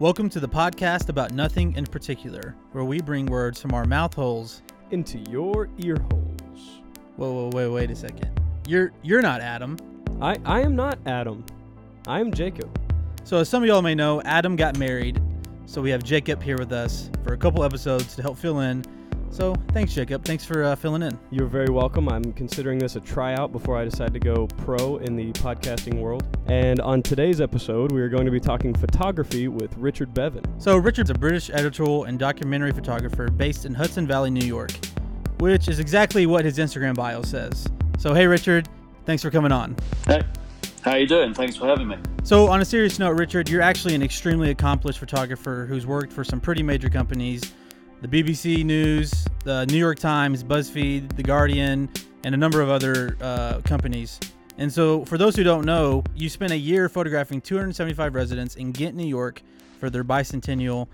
Welcome to the podcast about nothing in particular, where we bring words from our mouth holes. into your ear holes. Whoa, whoa, wait, wait a second. You're you're not Adam. I, I am not Adam. I am Jacob. So as some of y'all may know, Adam got married. So we have Jacob here with us for a couple episodes to help fill in. So thanks, Jacob. Thanks for uh, filling in. You're very welcome. I'm considering this a tryout before I decide to go pro in the podcasting world. And on today's episode, we are going to be talking photography with Richard Beaven. So Richard's a British editorial and documentary photographer based in Hudson Valley, New York, which is exactly what his Instagram bio says. So hey, Richard, thanks for coming on. Hey, how you doing? Thanks for having me. So, on a serious note, Richard, you're actually an extremely accomplished photographer who's worked for some pretty major companies the BBC News, the New York Times, BuzzFeed, The Guardian, and a number of other uh, companies. And so, for those who don't know, you spent a year photographing 275 residents in Ghent, New York for their bicentennial.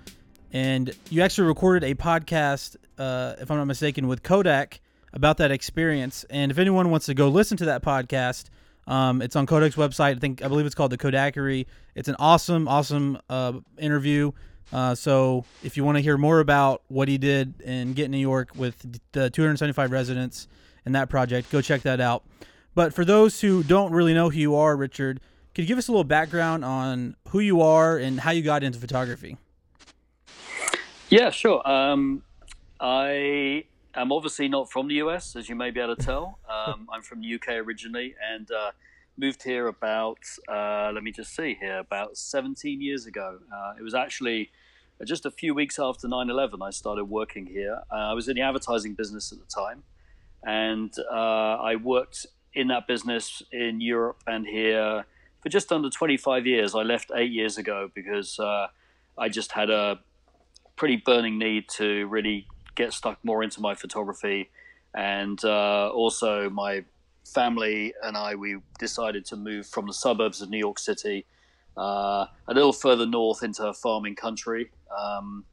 And you actually recorded a podcast, uh, if I'm not mistaken, with Kodak about that experience. And if anyone wants to go listen to that podcast, um, it's on Kodak's website. I think I believe it's called the Kodakery. It's an awesome, awesome uh, interview. Uh, so if you want to hear more about what he did in Ghent New York with the 275 residents and that project, go check that out. But for those who don't really know who you are, Richard, could you give us a little background on who you are and how you got into photography? Yeah, sure. Um, I am obviously not from the US, as you may be able to tell. Um, I'm from the UK originally and uh, moved here about, uh, let me just see here, about 17 years ago. Uh, it was actually just a few weeks after 9 11 I started working here. Uh, I was in the advertising business at the time, and uh, I worked in that business in Europe and here for just under 25 years. I left eight years ago because uh, I just had a pretty burning need to really get stuck more into my photography. And uh, also, my family and I, we decided to move from the suburbs of New York City uh, a little further north into a farming country. Um,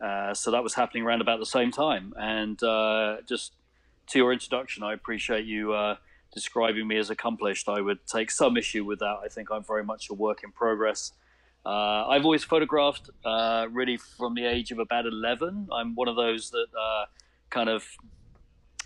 uh, so that was happening around about the same time. And uh, just to your introduction, I appreciate you uh, describing me as accomplished. I would take some issue with that. I think I'm very much a work in progress. Uh, I've always photographed uh, really from the age of about 11. I'm one of those that kind of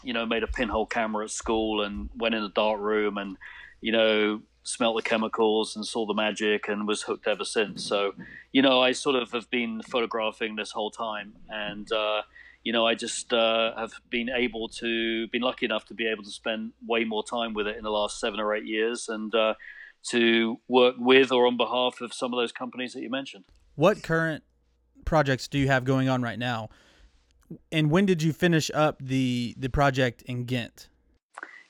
you know, made a pinhole camera at school and went in a dark room and, you know, smelt the chemicals and saw the magic and was hooked ever since. So, you know, I sort of have been photographing this whole time. And, uh, you know, I just uh, have been able to, been lucky enough to be able to spend way more time with it in the last seven or eight years and uh, to work with or on behalf of some of those companies that you mentioned. What current projects do you have going on right now? and when did you finish up the the project in Ghent?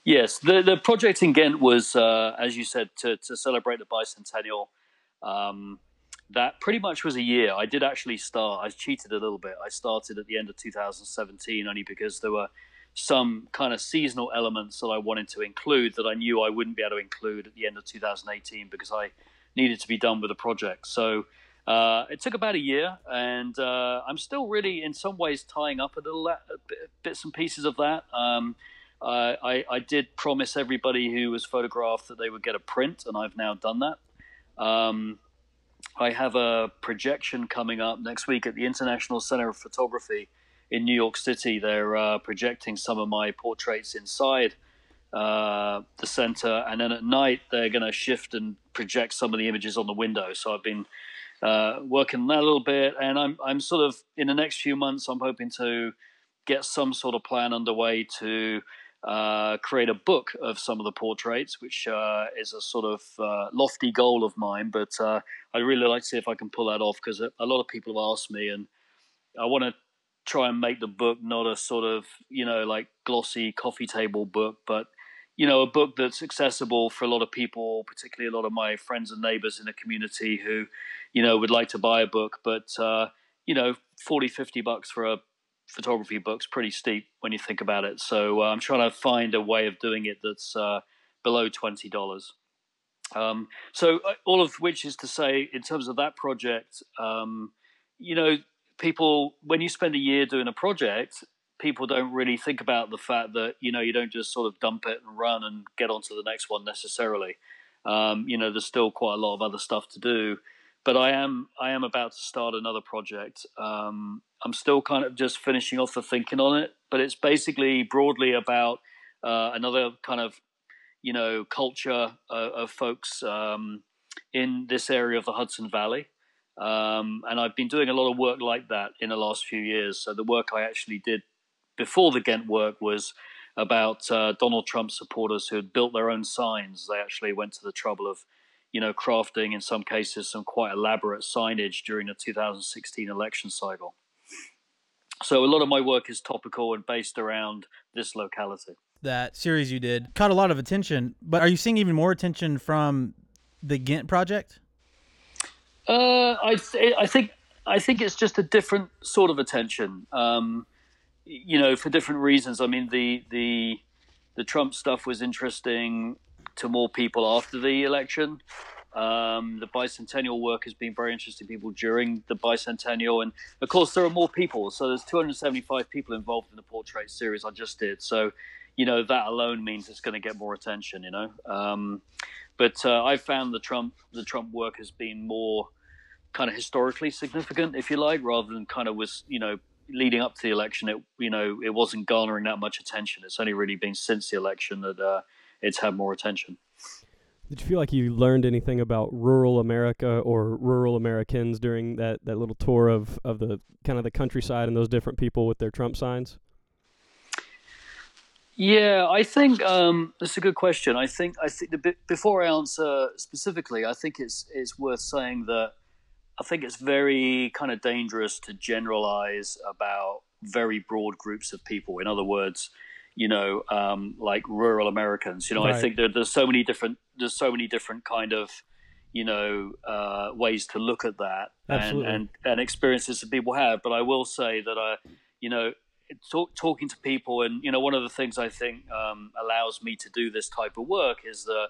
Yes, the the project in Ghent was, uh, as you said, to to celebrate the bicentennial. Um, that pretty much was a year. I did actually start. I cheated a little bit. I started at the end of 2017 only because there were some kind of seasonal elements that I wanted to include that I knew I wouldn't be able to include at the end of 2018 because I needed to be done with the project. So uh, it took about a year, and uh, I'm still really, in some ways, tying up a little bits and pieces of that. Um, I, I, did promise everybody who was photographed that they would get a print, and I've now done that. Um, I have a projection coming up next week at the International Center of Photography in New York City. They're uh, projecting some of my portraits inside uh, the center, and then at night they're going to shift and project some of the images on the window. So I've been uh, working that a little bit, and I'm I'm sort of in the next few months I'm hoping to get some sort of plan underway to uh, create a book of some of the portraits, which uh, is a sort of uh, lofty goal of mine. But uh, I'd really like to see if I can pull that off because a lot of people have asked me, and I want to try and make the book not a sort of you know like glossy coffee table book, but you know, a book that's accessible for a lot of people, particularly a lot of my friends and neighbors in the community who, you know, would like to buy a book. But, uh, you know, 40, 50 bucks for a photography book's pretty steep when you think about it. So uh, I'm trying to find a way of doing it that's uh, below $20. Um, so uh, all of which is to say, in terms of that project, um, you know, people, when you spend a year doing a project, people don't really think about the fact that you know you don't just sort of dump it and run and get on to the next one necessarily. Um, you know, there's still quite a lot of other stuff to do. But I am I am about to start another project. Um, I'm still kind of just finishing off the thinking on it, but it's basically broadly about uh, another kind of you know culture uh, of folks um, in this area of the Hudson Valley. Um, and I've been doing a lot of work like that in the last few years. So the work I actually did before the Ghent work was about uh, Donald Trump supporters who had built their own signs. They actually went to the trouble of, you know, crafting in some cases some quite elaborate signage during the 2016 election cycle. So a lot of my work is topical and based around this locality. That series you did caught a lot of attention, but are you seeing even more attention from the Ghent project? Uh, I th- I think I think it's just a different sort of attention. Um, you know, for different reasons. I mean, the the the Trump stuff was interesting to more people after the election. Um, the bicentennial work has been very interesting people during the bicentennial, and of course there are more people. So there's 275 people involved in the portrait series I just did. So, you know, that alone means it's going to get more attention. You know, um, but uh, I found the Trump the Trump work has been more kind of historically significant, if you like, rather than kind of was you know leading up to the election, it you know it wasn't garnering that much attention. It's only really been since the election that uh, it's had more attention. Did you feel like you learned anything about rural America or rural Americans during that, that little tour of, of the kind of the countryside and those different people with their Trump signs? Yeah, I think um, that's a good question. I think I think the, before I answer specifically, I think it's it's worth saying that I think it's very kind of dangerous to generalize about very broad groups of people. In other words, you know, um, like rural Americans. You know, right. I think that there's so many different there's so many different kind of you know uh, ways to look at that and, and, and experiences that people have. But I will say that I, you know, talk, talking to people and you know one of the things I think um, allows me to do this type of work is that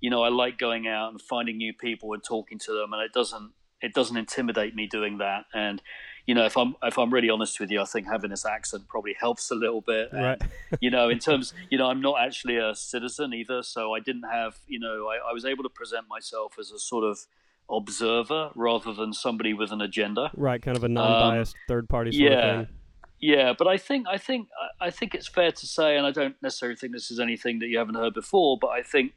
you know I like going out and finding new people and talking to them, and it doesn't it doesn't intimidate me doing that. And you know, if I'm if I'm really honest with you, I think having this accent probably helps a little bit. And, right. you know, in terms, you know, I'm not actually a citizen either, so I didn't have, you know, I, I was able to present myself as a sort of observer rather than somebody with an agenda. Right, kind of a non-biased um, third party. yeah. Yeah, but I think I think I think it's fair to say, and I don't necessarily think this is anything that you haven't heard before, but I think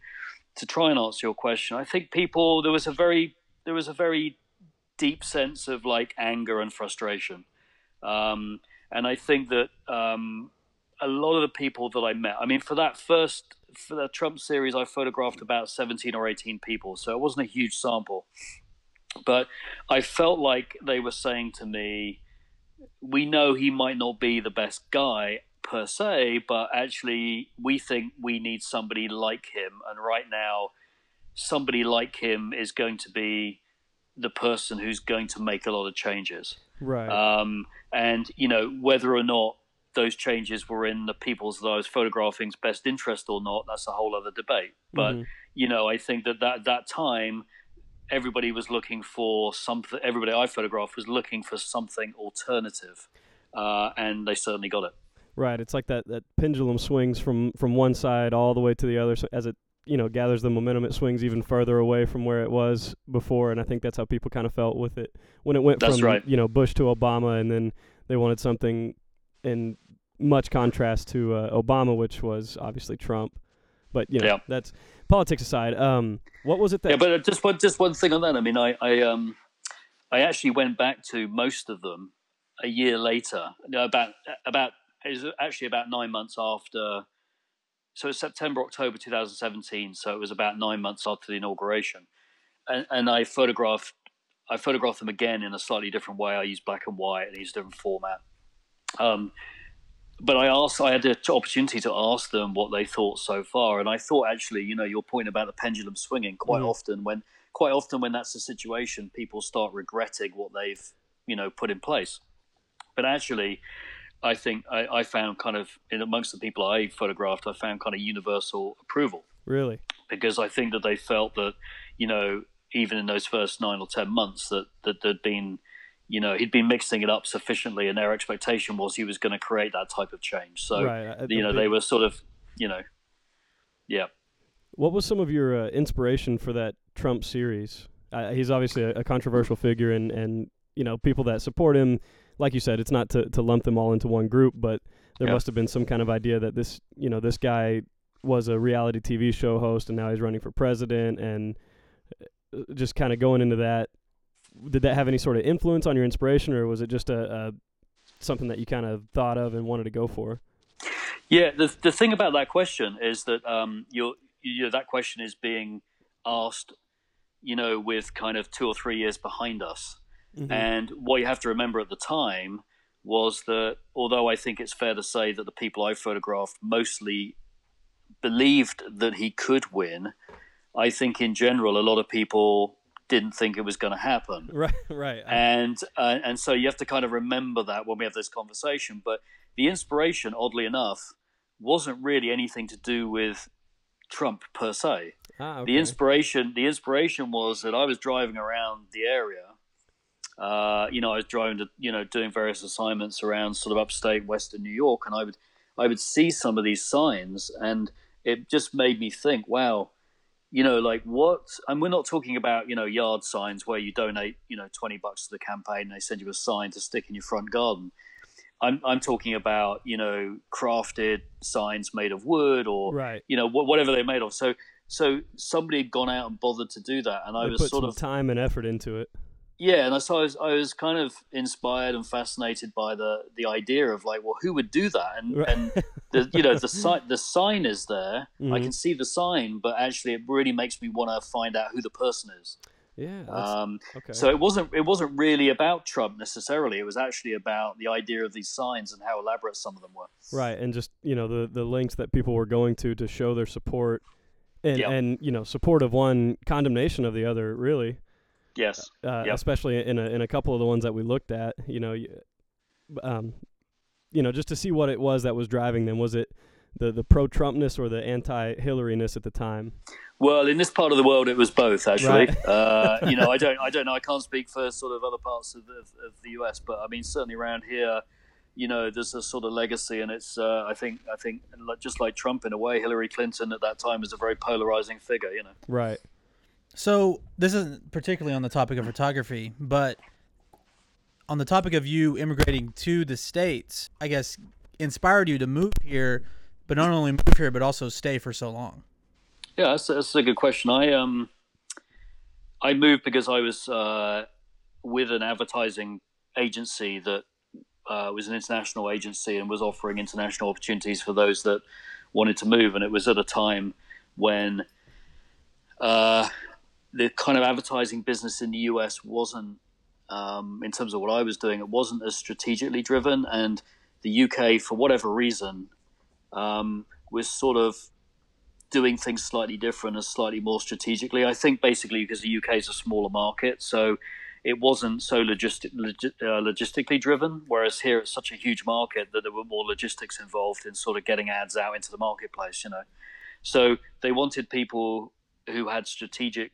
to try and answer your question, I think people there was a very there was a very deep sense of like anger and frustration. Um, and I think that um, a lot of the people that I met, I mean, for that first, for the Trump series, I photographed about 17 or 18 people. So it wasn't a huge sample. But I felt like they were saying to me, we know he might not be the best guy per se, but actually, we think we need somebody like him. And right now, somebody like him is going to be the person who's going to make a lot of changes. Right. Um, and you know whether or not those changes were in the people's that I was photographing's best interest or not, that's a whole other debate. But mm-hmm. you know, I think that that that time everybody was looking for something. Everybody I photographed was looking for something alternative, uh, and they certainly got it. Right. It's like that, that pendulum swings from, from one side all the way to the other so as it you know gathers the momentum it swings even further away from where it was before and i think that's how people kind of felt with it when it went that's from right. you know bush to obama and then they wanted something in much contrast to uh, obama which was obviously trump but you know yeah. that's politics aside um, what was it that yeah but uh, just one just one thing on that i mean i i um i actually went back to most of them a year later about about it was actually about nine months after so it's September, October 2017. So it was about nine months after the inauguration, and, and I photographed, I photographed them again in a slightly different way. I used black and white and used a different format. Um, but I asked, I had the opportunity to ask them what they thought so far, and I thought actually, you know, your point about the pendulum swinging. Quite mm. often, when quite often when that's the situation, people start regretting what they've, you know, put in place. But actually, I think I, I, found kind of in amongst the people I photographed, I found kind of universal approval. Really? Because I think that they felt that, you know, even in those first nine or ten months, that that there'd been, you know, he'd been mixing it up sufficiently, and their expectation was he was going to create that type of change. So, right. you know, they were sort of, you know, yeah. What was some of your uh, inspiration for that Trump series? Uh, he's obviously a, a controversial figure, and and you know people that support him, like you said, it's not to to lump them all into one group, but there Yeah. must have been some kind of idea that this you know this guy was a reality TV show host, and now he's running for president, and uh, just kind of going into that. Did that have any sort of influence on your inspiration, or was it just a, a something that you kind of thought of and wanted to go for? Yeah, the the thing about that question is that um, you're, you know, that question is being asked, you know, with kind of two or three years behind us. And what you have to remember at the time was that although I think it's fair to say that the people I photographed mostly believed that he could win, I think in general a lot of people didn't think it was going to happen Right, right. and uh, and so you have to kind of remember that when we have this conversation. But the inspiration, oddly enough, wasn't really anything to do with Trump per se. ah, okay. The inspiration, the inspiration was that I was driving around the area. Uh, you know, I was driving to, you know, doing various assignments around sort of upstate Western New York, and I would, I would see some of these signs, and it just made me think, wow, you know, like what? And we're not talking about, you know, yard signs where you donate, you know, twenty bucks to the campaign, and they send you a sign to stick in your front garden. I'm, I'm talking about, you know, crafted signs made of wood or right. you know wh- whatever they're made of. So so somebody had gone out and bothered to do that, and I They was sort of time and effort into it. Yeah, and I so I was, I was kind of inspired and fascinated by the the idea of like, well, who would do that? And Right. and the you know the sign the sign is there. I Mhm. can see the sign, but actually, it really makes me want to find out who the person is. Yeah. Um, okay. so it wasn't it wasn't really about Trump necessarily. It was actually about the idea of these signs and how elaborate some of them were. right, and just you know the the links that people were going to to show their support, and Yeah. and you know support of one, condemnation of the other. Really, Yes. uh, Yep. especially in a in a couple of the ones that we looked at. You know, um, you know, just to see what it was that was driving them. Was it the the pro Trumpness or the anti Hillaryness at the time? Well, in this part of the world, it was both actually. Right. uh, you know, I don't, I don't know. I can't speak for sort of other parts of the, of the US, but I mean, certainly around here, you know, there's a sort of legacy, and it's, uh, I think, I think, just like Trump in a way, Hillary Clinton at that time was a very polarizing figure. You know. Right. So this isn't particularly on the topic of photography, but on the topic of you immigrating to the states, I guess inspired you to move here, but not only move here but also stay for so long. Yeah, that's, that's a good question. I um, I moved because I was uh, with an advertising agency that uh, was an international agency and was offering international opportunities for those that wanted to move. And it was at a time when uh, the kind of advertising business in the US wasn't, um, in terms of what I was doing, it wasn't as strategically driven. And the UK, for whatever reason, um, was sort of doing things slightly different and slightly more strategically. I think basically because the UK is a smaller market, so it wasn't so logistic, logi- uh, logistically driven. Whereas here it's such a huge market that there were more logistics involved in sort of getting ads out into the marketplace. You know, so they wanted people who had strategic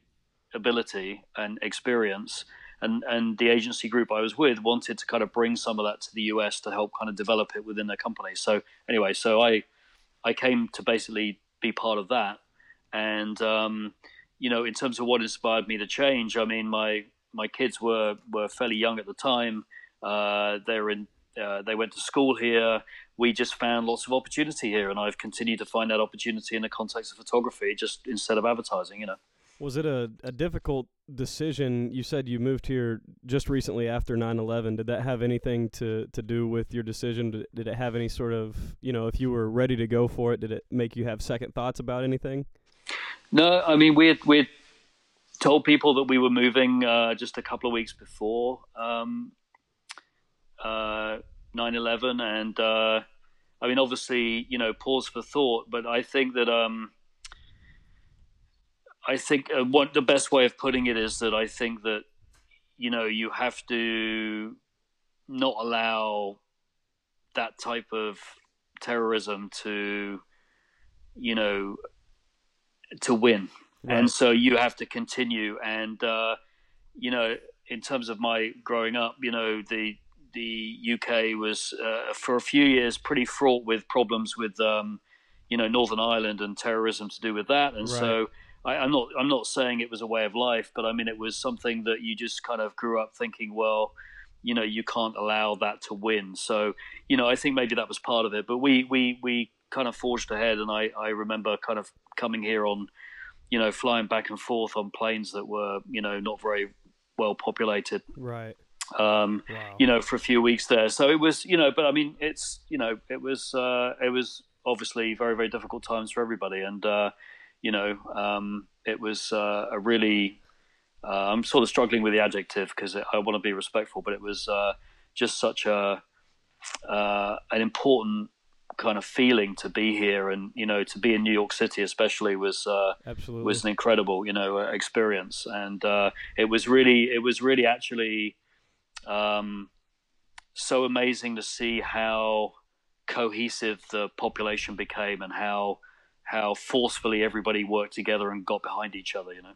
ability and experience. And, and the agency group I was with wanted to kind of bring some of that to the US to help kind of develop it within their company. So anyway, so I I came to basically be part of that. And um, you know, in terms of what inspired me to change, I mean, my my kids were were fairly young at the time. Uh, they were in uh, they went to school here. We just found lots of opportunity here, and I've continued to find that opportunity in the context of photography, just instead of advertising. You know. Was it a, a difficult decision? You said you moved here just recently after 9/11. Did that have anything to, to do with your decision? Did, it have any sort of, you know, if you were ready to go for it, did it make you have second thoughts about anything? No, I mean we we told people that we were moving uh, just a couple of weeks before um, uh, 9/11, and uh, I mean obviously you know pause for thought, but I think that um, I think uh, what the best way of putting it is that I think that you know you have to not allow that type of terrorism to you know to win. And so you have to continue. And uh, you know in terms of my growing up you know the the UK was uh, for a few years pretty fraught with problems with um, you know Northern Ireland and terrorism to do with that. And so I, I'm not I'm not saying it was a way of life, but I mean it was something that you just kind of grew up thinking, well, you know, you can't allow that to win. So, you know, I think maybe that was part of it. But we we we kind of forged ahead, and I I remember kind of coming here on, you know, flying back and forth on planes that were you know not very well populated. Right. Um, Wow. you know, for a few weeks there. So it was, you know, but I mean, it's, you know, it was, uh, it was obviously very, very difficult times for everybody. And, uh, you know, um, it was uh, a really, uh, I'm sort of struggling with the adjective because I want to be respectful, but it was uh, just such a, uh, an important kind of feeling to be here and, you know, to be in New York City, especially was, uh, Absolutely. was an incredible, you know, experience, and uh, it was really, it was really actually um, so amazing to see how cohesive the population became and how how forcefully everybody worked together and got behind each other. You know.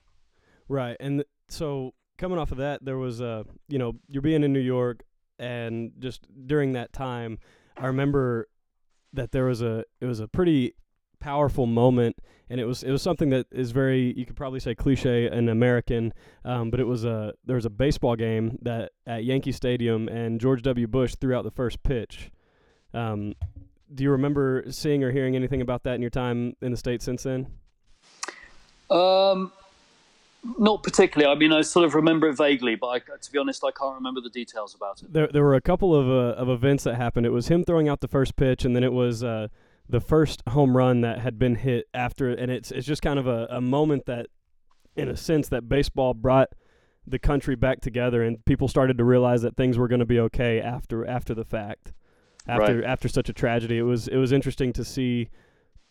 Right. And so coming off of that, there was uh, you know, you're being in New York and just during that time, I remember that there was a it was a pretty powerful moment and it was it was something that is very you could probably say cliche and American, um, but it was a there was a baseball game that at Yankee Stadium and George W. Bush threw out the first pitch. Um, do you remember seeing or hearing anything about that in your time in the states since then? Um, not particularly. I mean, I sort of remember it vaguely, but I, to be honest, I can't remember the details about it. There, there were a couple of uh, of events that happened. It was him throwing out the first pitch, and then it was uh, the first home run that had been hit after. And it's it's just kind of a, a moment that, in a sense, that baseball brought the country back together, and people started to realize that things were going to be okay after after the fact, after Right. after such a tragedy. It was it was interesting to see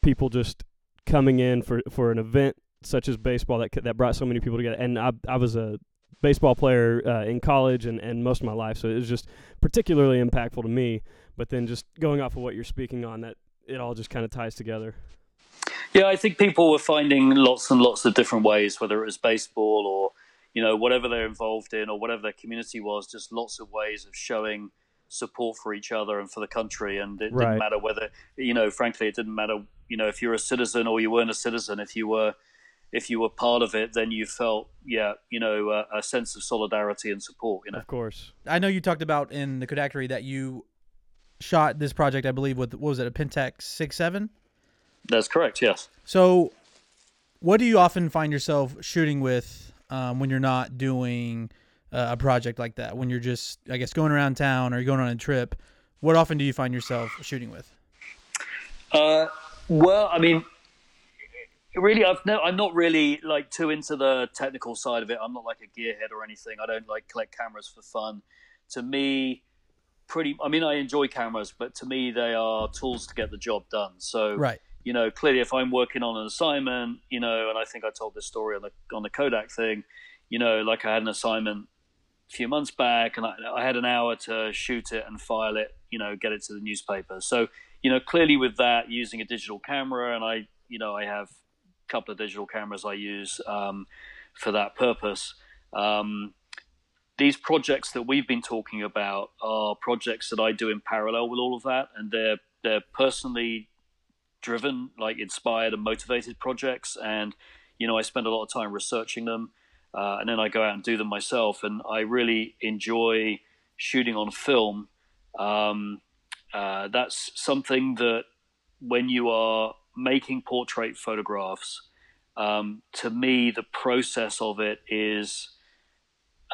people just coming in for for an event such as baseball that that brought so many people together. And I I was a baseball player uh, in college and, and most of my life, so it was just particularly impactful to me. But then just going off of what you're speaking on, that it all just kind of ties together. Yeah, I think people were finding lots and lots of different ways, whether it was baseball or you know whatever they're involved in or whatever their community was, just lots of ways of showing support for each other and for the country. And it Right. didn't matter whether you know, frankly, it didn't matter you know if you're a citizen or you weren't a citizen. If you were if you were part of it, then you felt yeah, you know, a, a sense of solidarity and support. You know. Of course. I know you talked about in the Kodakery that you shot this project, I believe, with what was it, a Pentax six seven? That's correct. Yes. So, what do you often find yourself shooting with um, when you're not doing uh, a project like that? When you're just, I guess, going around town or going on a trip, what often do you find yourself shooting with? Uh, well, I mean, really, I've no, I'm not really like too into the technical side of it. I'm not like a gearhead or anything. I don't like collect cameras for fun. To me, pretty. I mean, I enjoy cameras, but to me, they are tools to get the job done. So, Right. you know, clearly, if I'm working on an assignment, you know, and I think I told this story on the on the Kodak thing, you know, like I had an assignment few months back, and I, I had an hour to shoot it and file it, you know, get it to the newspaper. So, you know, clearly with that, using a digital camera, and I, you know, I have a couple of digital cameras I use um, for that purpose. Um, these projects that we've been talking about are projects that I do in parallel with all of that, and they're they're personally driven, like inspired and motivated projects. And you know, I spend a lot of time researching them, uh, and then I go out and do them myself. And I really enjoy shooting on film. Um, uh, that's something that when you are making portrait photographs, um, to me, the process of it is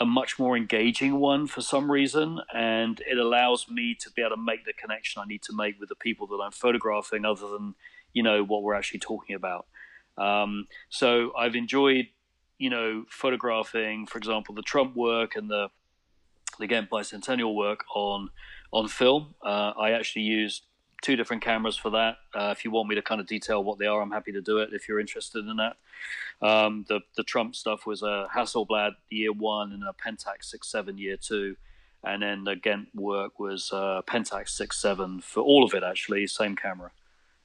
a much more engaging one for some reason, and it allows me to be able to make the connection I need to make with the people that I'm photographing, other than you know what we're actually talking about. Um, so I've enjoyed, you know, photographing, for example, the Trump work and the the Ghent bicentennial work on on film. Uh, I actually used two different cameras for that. Uh, if you want me to kind of detail what they are, I'm happy to do it. If you're interested in that. Um, the the Trump stuff was a Hasselblad year one and a Pentax six seven year two, and then the Ghent work was uh, Pentax six seven for all of it actually, same camera,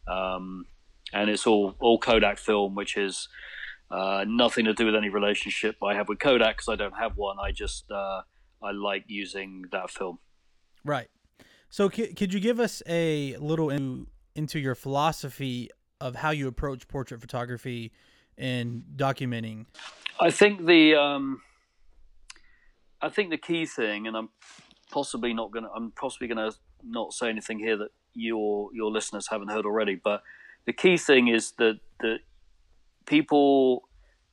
um, and it's all all Kodak film, which is uh, nothing to do with any relationship I have with Kodak because I don't have one. I just uh, I like using that film. Right. So, c- could you give us a little in- into your philosophy of how you approach portrait photography and documenting? I think the um, I think the key thing, and I'm possibly not gonna I'm possibly gonna not say anything here that your your listeners haven't heard already, but the key thing is that that people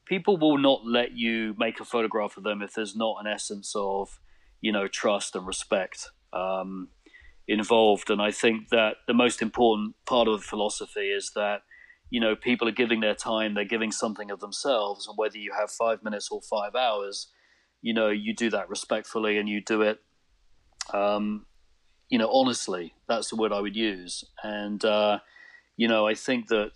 people will not let you make a photograph of them if there's not an essence of you know trust and respect um, involved. And I think that the most important part of the philosophy is that you know people are giving their time, they're giving something of themselves, and whether you have five minutes or five hours, you know you do that respectfully and you do it. Um, you know, honestly, that's the word I would use. And, uh, you know, I think that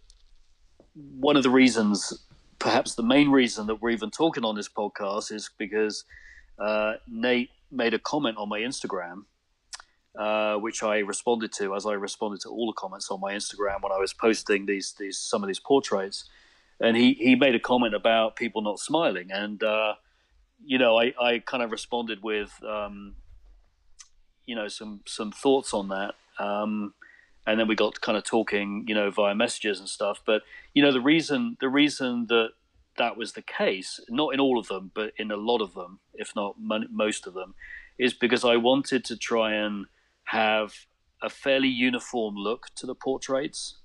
one of the reasons, perhaps the main reason that we're even talking on this podcast is because uh, Nate made a comment on my Instagram, uh, which I responded to, as I responded to all the comments on my Instagram when I was posting these these some of these portraits, and he he made a comment about people not smiling, and uh, you know I I kind of responded with. Um, you know some some thoughts on that um, and then we got kind of talking you know via messages and stuff. But you know the reason the reason that that was the case not in all of them but in a lot of them if not most of them is because i wanted to try and have a fairly uniform look to the portraits.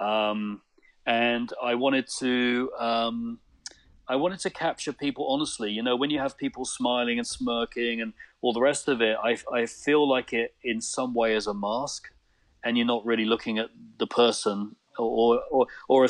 Um, and i wanted to um, I wanted to capture people honestly. You know, when you have people smiling and smirking and all the rest of it, I, I feel like it in some way as a mask, and you're not really looking at the person or or or a,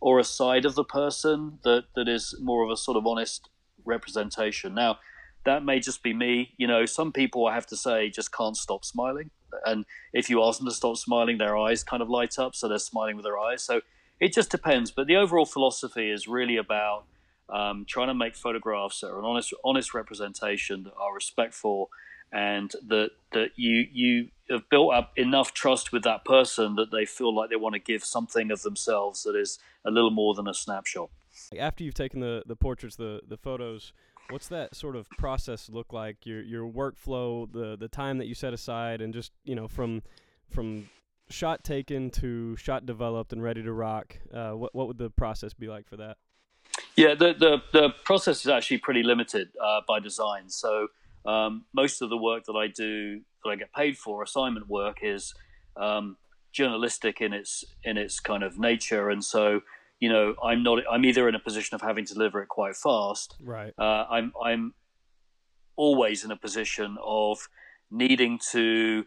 or a side of the person that, that is more of a sort of honest representation. Now, that may just be me. You know, some people I have to say just can't stop smiling, and if you ask them to stop smiling, their eyes kind of light up, so they're smiling with their eyes. So it just depends. But the overall philosophy is really about um, trying to make photographs that are an honest, honest representation that are respectful, and that that you you have built up enough trust with that person that they feel like they want to give something of themselves that is a little more than a snapshot. After you've taken the the portraits, the the photos. What's that sort of process look like? Your your workflow, the the time that you set aside, and just you know from from shot taken to shot developed and ready to rock. Uh, what what would the process be like for that? Yeah, the, the, the process is actually pretty limited uh, by design. So um, most of the work that I do that I get paid for, assignment work, is um, journalistic in its in its kind of nature, and so you know I'm not I'm either in a position of having to deliver it quite fast, right? Uh, I'm I'm always in a position of needing to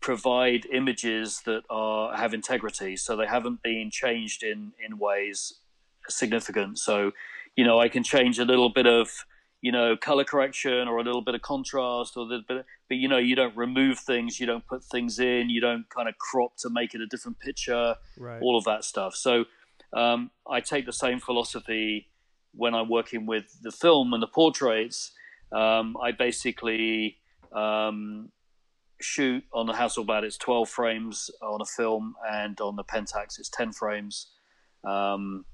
provide images that are have integrity, so they haven't been changed in in ways significant. So, you know, I can change a little bit of, you know, color correction or a little bit of contrast or a little bit, but you know, you don't remove things, you don't put things in, you don't kind of crop to make it a different picture, right. all of that stuff. So, um, I take the same philosophy when I'm working with the film and the portraits. Um, I basically um, shoot on the Hasselblad, it's 12 frames on a film, and on the Pentax, it's 10 frames. Um,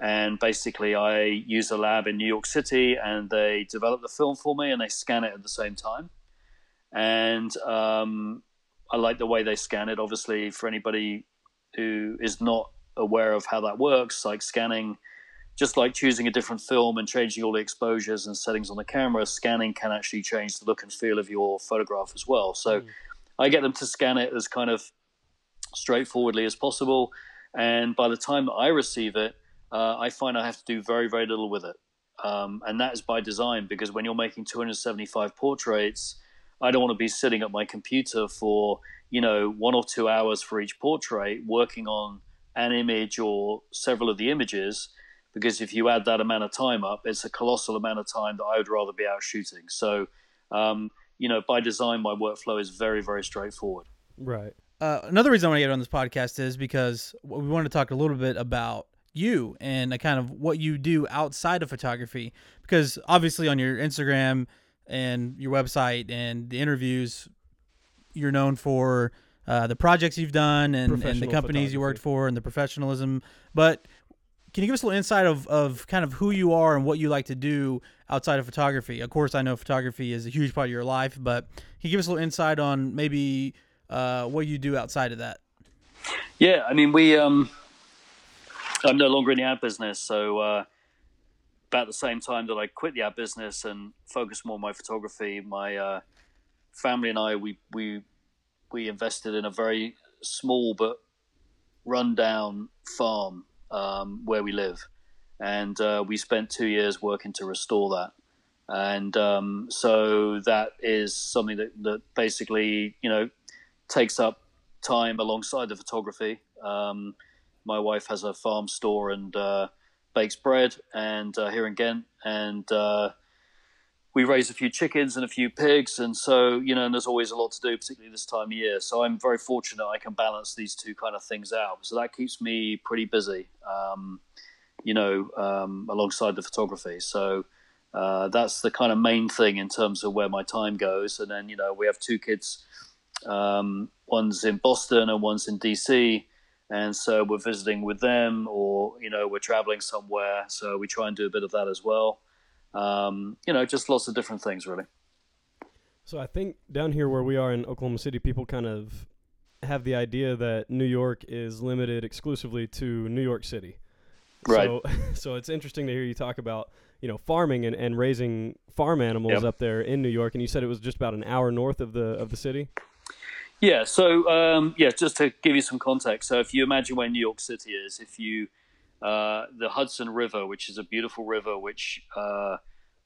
and basically I use a lab in New York City, and they develop the film for me, and they scan it at the same time. And um, I like the way they scan it. Obviously, for anybody who is not aware of how that works, like scanning, just like choosing a different film and changing all the exposures and settings on the camera, scanning can actually change the look and feel of your photograph as well. So mm. I get them to scan it as kind of straightforwardly as possible. And by the time that I receive it, uh, I find I have to do very, very little with it. Um, and that is by design because when you're making 275 portraits, I don't want to be sitting at my computer for, you know, one or two hours for each portrait working on an image or several of the images. Because if you add that amount of time up, it's a colossal amount of time that I would rather be out shooting. So, um, you know, by design, my workflow is very, very straightforward. Right. Uh, another reason I want to get on this podcast is because we want to talk a little bit about you and a kind of what you do outside of photography. Because obviously on your Instagram and your website and the interviews you're known for uh, the projects you've done and, and the companies you worked for and the professionalism. But can you give us a little insight of, of kind of who you are and what you like to do outside of photography? Of course i know photography is a huge part of your life but can you give us a little insight on maybe uh, what you do outside of that? Yeah i mean we um I'm no longer in the ad business. So uh, about the same time that I quit the ad business and focused more on my photography, my uh, family and I we we we invested in a very small but rundown farm um, where we live, and uh, we spent two years working to restore that. And um, so that is something that, that basically, you know, takes up time alongside the photography. Um, my wife has a farm store and uh, bakes bread, and uh, here in Ghent, and uh, we raise a few chickens and a few pigs, and so you know, and there's always a lot to do, particularly this time of year. So I'm very fortunate I can balance these two kind of things out. So that keeps me pretty busy, um, you know, um, alongside the photography. So. Uh, that's the kind of main thing in terms of where my time goes. And then, you know, we have two kids um, one's in Boston and one's in DC, and so we're visiting with them, or you know, we're traveling somewhere. So we try and do a bit of that as well. Um, you know, just lots of different things, really. So I think down here where we are in Oklahoma City, people kind of have the idea that New York is limited exclusively to New York City. Right. So, so it's interesting to hear you talk about you know farming and, and raising farm animals Yep. up there in New York, and you said it was just about an hour north of the of the city. Yeah. So um, yeah, just to give you some context. So if you imagine where New York City is, if you uh, the Hudson River, which is a beautiful river, which uh,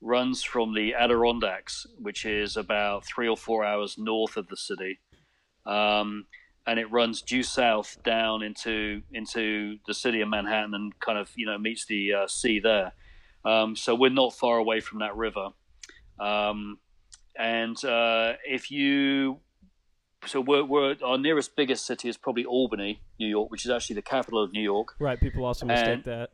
runs from the Adirondacks, which is about three or four hours north of the city, um, and it runs due south down into into the city of Manhattan and kind of you know meets the uh, sea there. Um, so we're not far away from that river. Um, and uh, if you so we're, we're our nearest biggest city is probably Albany, New York, which is actually the capital of New York. Right. People also mistake And- that.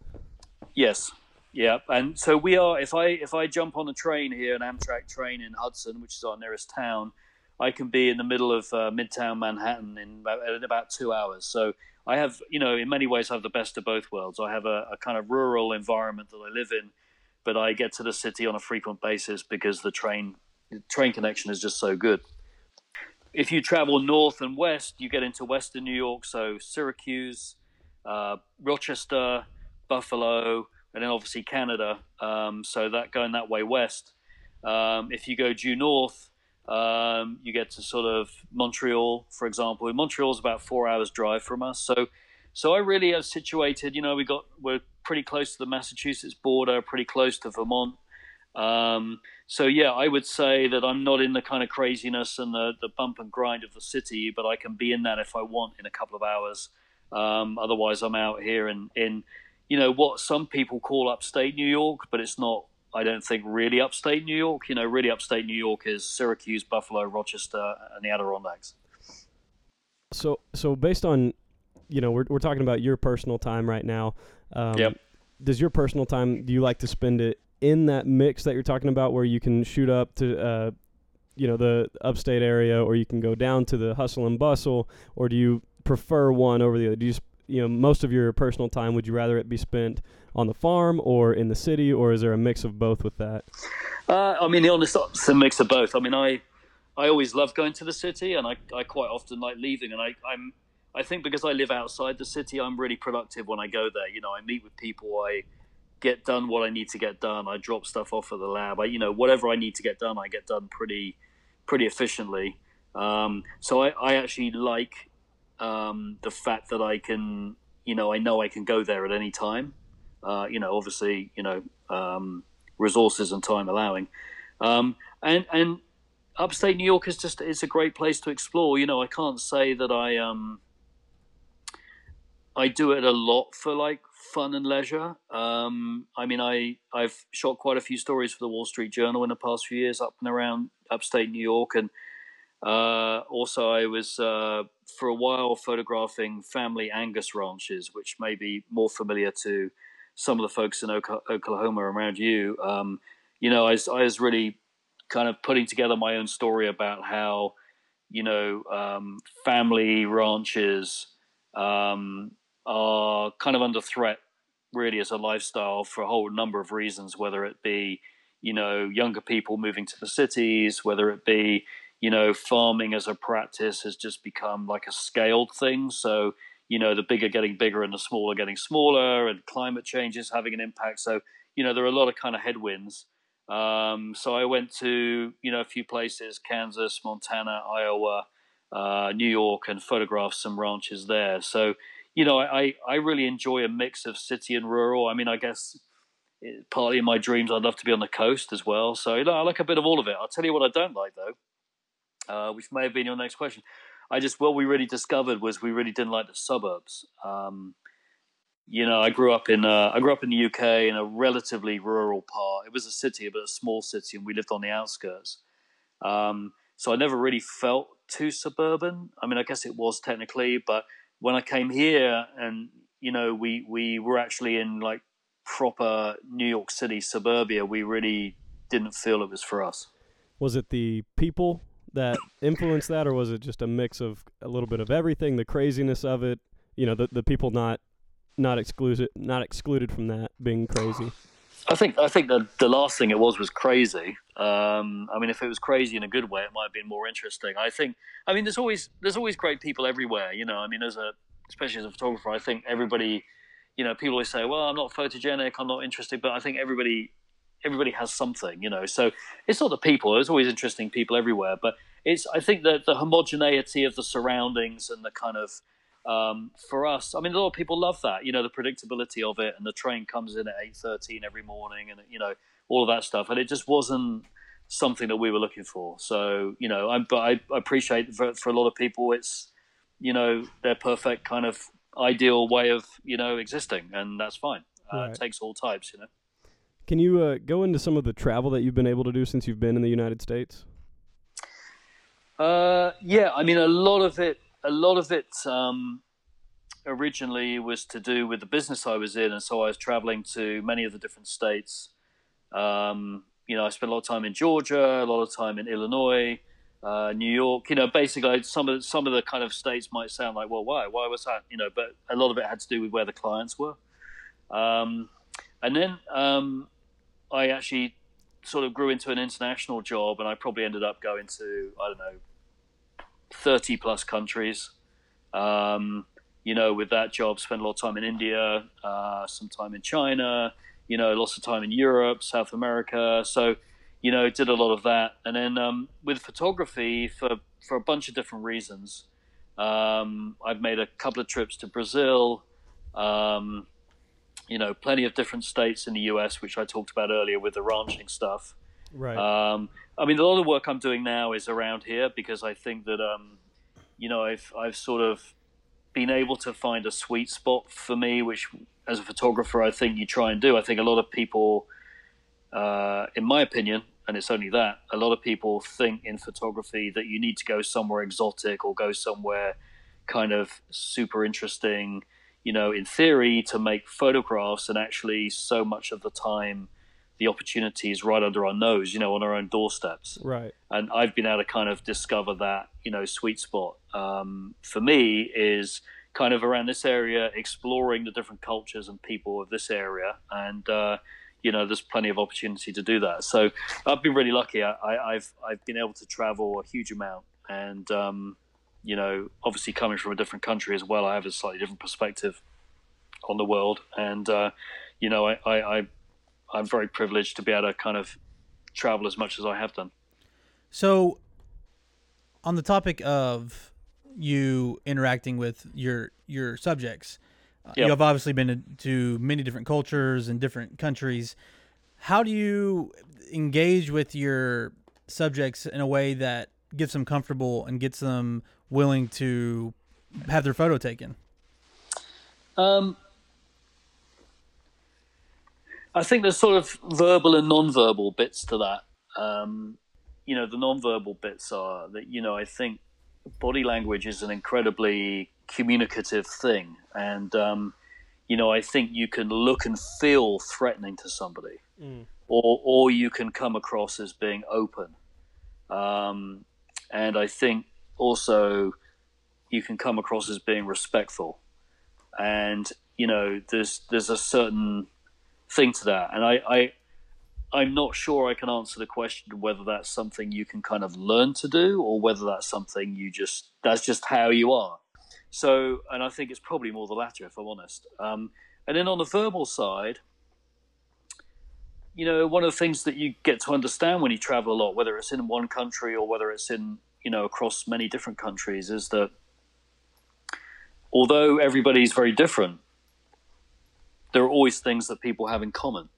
Yes, yeah, and so we are. If I if I jump on a train here, an Amtrak train in Hudson, which is our nearest town, I can be in the middle of uh, Midtown Manhattan in about, in about two hours. So I have, you know, in many ways, I have the best of both worlds. I have a, a kind of rural environment that I live in, but I get to the city on a frequent basis because the train the train connection is just so good. If you travel north and west, you get into western New York, so Syracuse, uh, Rochester, Buffalo, and then obviously Canada. Um, so that going that way west. Um, if you go due north, um, you get to sort of Montreal, for example. Montreal is about four hours drive from us. So, so I really am situated. You know, we got we're pretty close to the Massachusetts border, pretty close to Vermont. Um, so yeah, I would say that I'm not in the kind of craziness and the, the bump and grind of the city, but I can be in that if I want in a couple of hours. Um, otherwise, I'm out here in, in, you know, what some people call upstate New York, but it's not. I don't think really upstate New York. You know, really upstate New York is Syracuse, Buffalo, Rochester, and the Adirondacks. So so based on, you know, we're we're talking about your personal time right now. Um, Yep. Does your personal time? Do you like to spend it in that mix that you're talking about, where you can shoot up to, uh, you know, the upstate area, or you can go down to the hustle and bustle, or do you prefer one over the other? Do you, sp- you know, most of your personal time would you rather it be spent on the farm or in the city, or is there a mix of both with that? Uh, I mean, the honest, it's a mix of both. I mean, I, I always love going to the city, and I, I quite often like leaving. And I, I'm, I think because I live outside the city, I'm really productive when I go there. You know, I meet with people, I get done what I need to get done. I drop stuff off at the lab. I, you know, whatever I need to get done, I get done pretty, pretty efficiently. Um, so I, I actually like um, the fact that I can, you know, I know I can go there at any time. Uh, you know, obviously, you know, um, resources and time allowing. Um, and and upstate New York is just it's a great place to explore. You know, I can't say that I um I do it a lot for like fun and leisure. Um, I mean, I I've shot quite a few stories for the Wall Street Journal in the past few years up and around upstate New York, and uh, also I was uh, for a while photographing family Angus ranches, which may be more familiar to some of the folks in Oklahoma around you. Um, you know, I was, I was really kind of putting together my own story about how, you know, um, family ranches um, are kind of under threat, really, as a lifestyle for a whole number of reasons, whether it be, you know, younger people moving to the cities, whether it be, you know, farming as a practice has just become like a scaled thing. So, you know the bigger getting bigger and the smaller getting smaller, and climate change is having an impact. So you know there are a lot of kind of headwinds. Um, so I went to you know a few places: Kansas, Montana, Iowa, uh, New York, and photographed some ranches there. So you know I I really enjoy a mix of city and rural. I mean I guess partly in my dreams I'd love to be on the coast as well. So you know, I like a bit of all of it. I'll tell you what I don't like though, uh, which may have been your next question. I just what we really discovered was we really didn't like the suburbs. Um, you know, I grew up in uh, I grew up in the UK in a relatively rural part. It was a city, but a small city, and we lived on the outskirts. Um, so I never really felt too suburban. I mean, I guess it was technically, but when I came here, and you know, we we were actually in like proper New York City suburbia, we really didn't feel it was for us. Was it the people that influenced that, or was it just a mix of a little bit of everything, the craziness of it? You know, the the people not not excluded not excluded from that being crazy. I think I think the the last thing it was was crazy. Um, I mean, if it was crazy in a good way, it might have been more interesting. I think. I mean, there's always there's always great people everywhere. You know, I mean, as a especially as a photographer, I think everybody you know, people always say, "Well, I'm not photogenic, I'm not interested," but I think everybody everybody has something, you know. So it's not the people. There's always interesting people everywhere, but it's I think that the homogeneity of the surroundings and the kind of um, for us, I mean, a lot of people love that, you know, the predictability of it, and the train comes in at eight thirteen every morning, and you know, all of that stuff, and it just wasn't something that we were looking for. So you know, I, but I, I appreciate for, for a lot of people, it's you know, their perfect kind of ideal way of you know existing, and that's fine. Uh, right. It takes all types, you know. Can you uh, go into some of the travel that you've been able to do since you've been in the United States? Uh, yeah, I mean, a lot of it, a lot of it, um, originally was to do with the business I was in, and so I was traveling to many of the different states. Um, you know, I spent a lot of time in Georgia, a lot of time in Illinois, uh, New York. You know, basically some of some of the kind of states might sound like, well, why? Why was that? You know, but a lot of it had to do with where the clients were. Um, and then um, I actually sort of grew into an international job, and I probably ended up going to I don't know, thirty plus countries. Um, you know, with that job, spent a lot of time in India, uh, some time in China. You know, lots of time in Europe, South America. So you know, did a lot of that. And then um, with photography, for for a bunch of different reasons, um, I've made a couple of trips to Brazil. Um, you know, plenty of different states in the U.S., which I talked about earlier with the ranching stuff. Right. I mean, a lot of work I'm doing now is around here because I think that, um, you know, I've I've sort of been able to find a sweet spot for me, which as a photographer, I think you try and do. I think a lot of people, uh, in my opinion, and it's only that. A lot of people think in photography that you need to go somewhere exotic or go somewhere kind of super interesting, you know, in theory to make photographs, and actually, so much of the time, the opportunity is right under our nose, you know, on our own doorsteps. Right. And I've been able to kind of discover that, you know, sweet spot. Um, for me, is kind of around this area, exploring the different cultures and people of this area, and uh, you know, there's plenty of opportunity to do that. So I've been really lucky. I, have I've been able to travel a huge amount, and um, you know, obviously coming from a different country as well, I have a slightly different perspective on the world, and uh, you know, I, I, I I'm very privileged to be able to kind of travel as much as I have done. So, on the topic of you interacting with your your subjects, Yep. You have obviously been to many different cultures and different countries. How do you engage with your subjects in a way that gets them comfortable and gets them willing to have their photo taken? Um, I think there's sort of verbal and non-verbal bits to that. Um, you know, the non-verbal bits are that you know I think body language is an incredibly communicative thing, and um, you know I think you can look and feel threatening to somebody, mm. or or you can come across as being open, um, and I think also you can come across as being respectful, and you know there's there's a certain thing to that, and I, I I'm not sure I can answer the question whether that's something you can kind of learn to do or whether that's something you just that's just how you are. so, and I think it's probably more the latter, if I'm honest. Um, and then on the verbal side, you know, one of the things that you get to understand when you travel a lot, whether it's in one country or whether it's in, you know, across many different countries, is that although everybody's very different, there are always things that people have in common.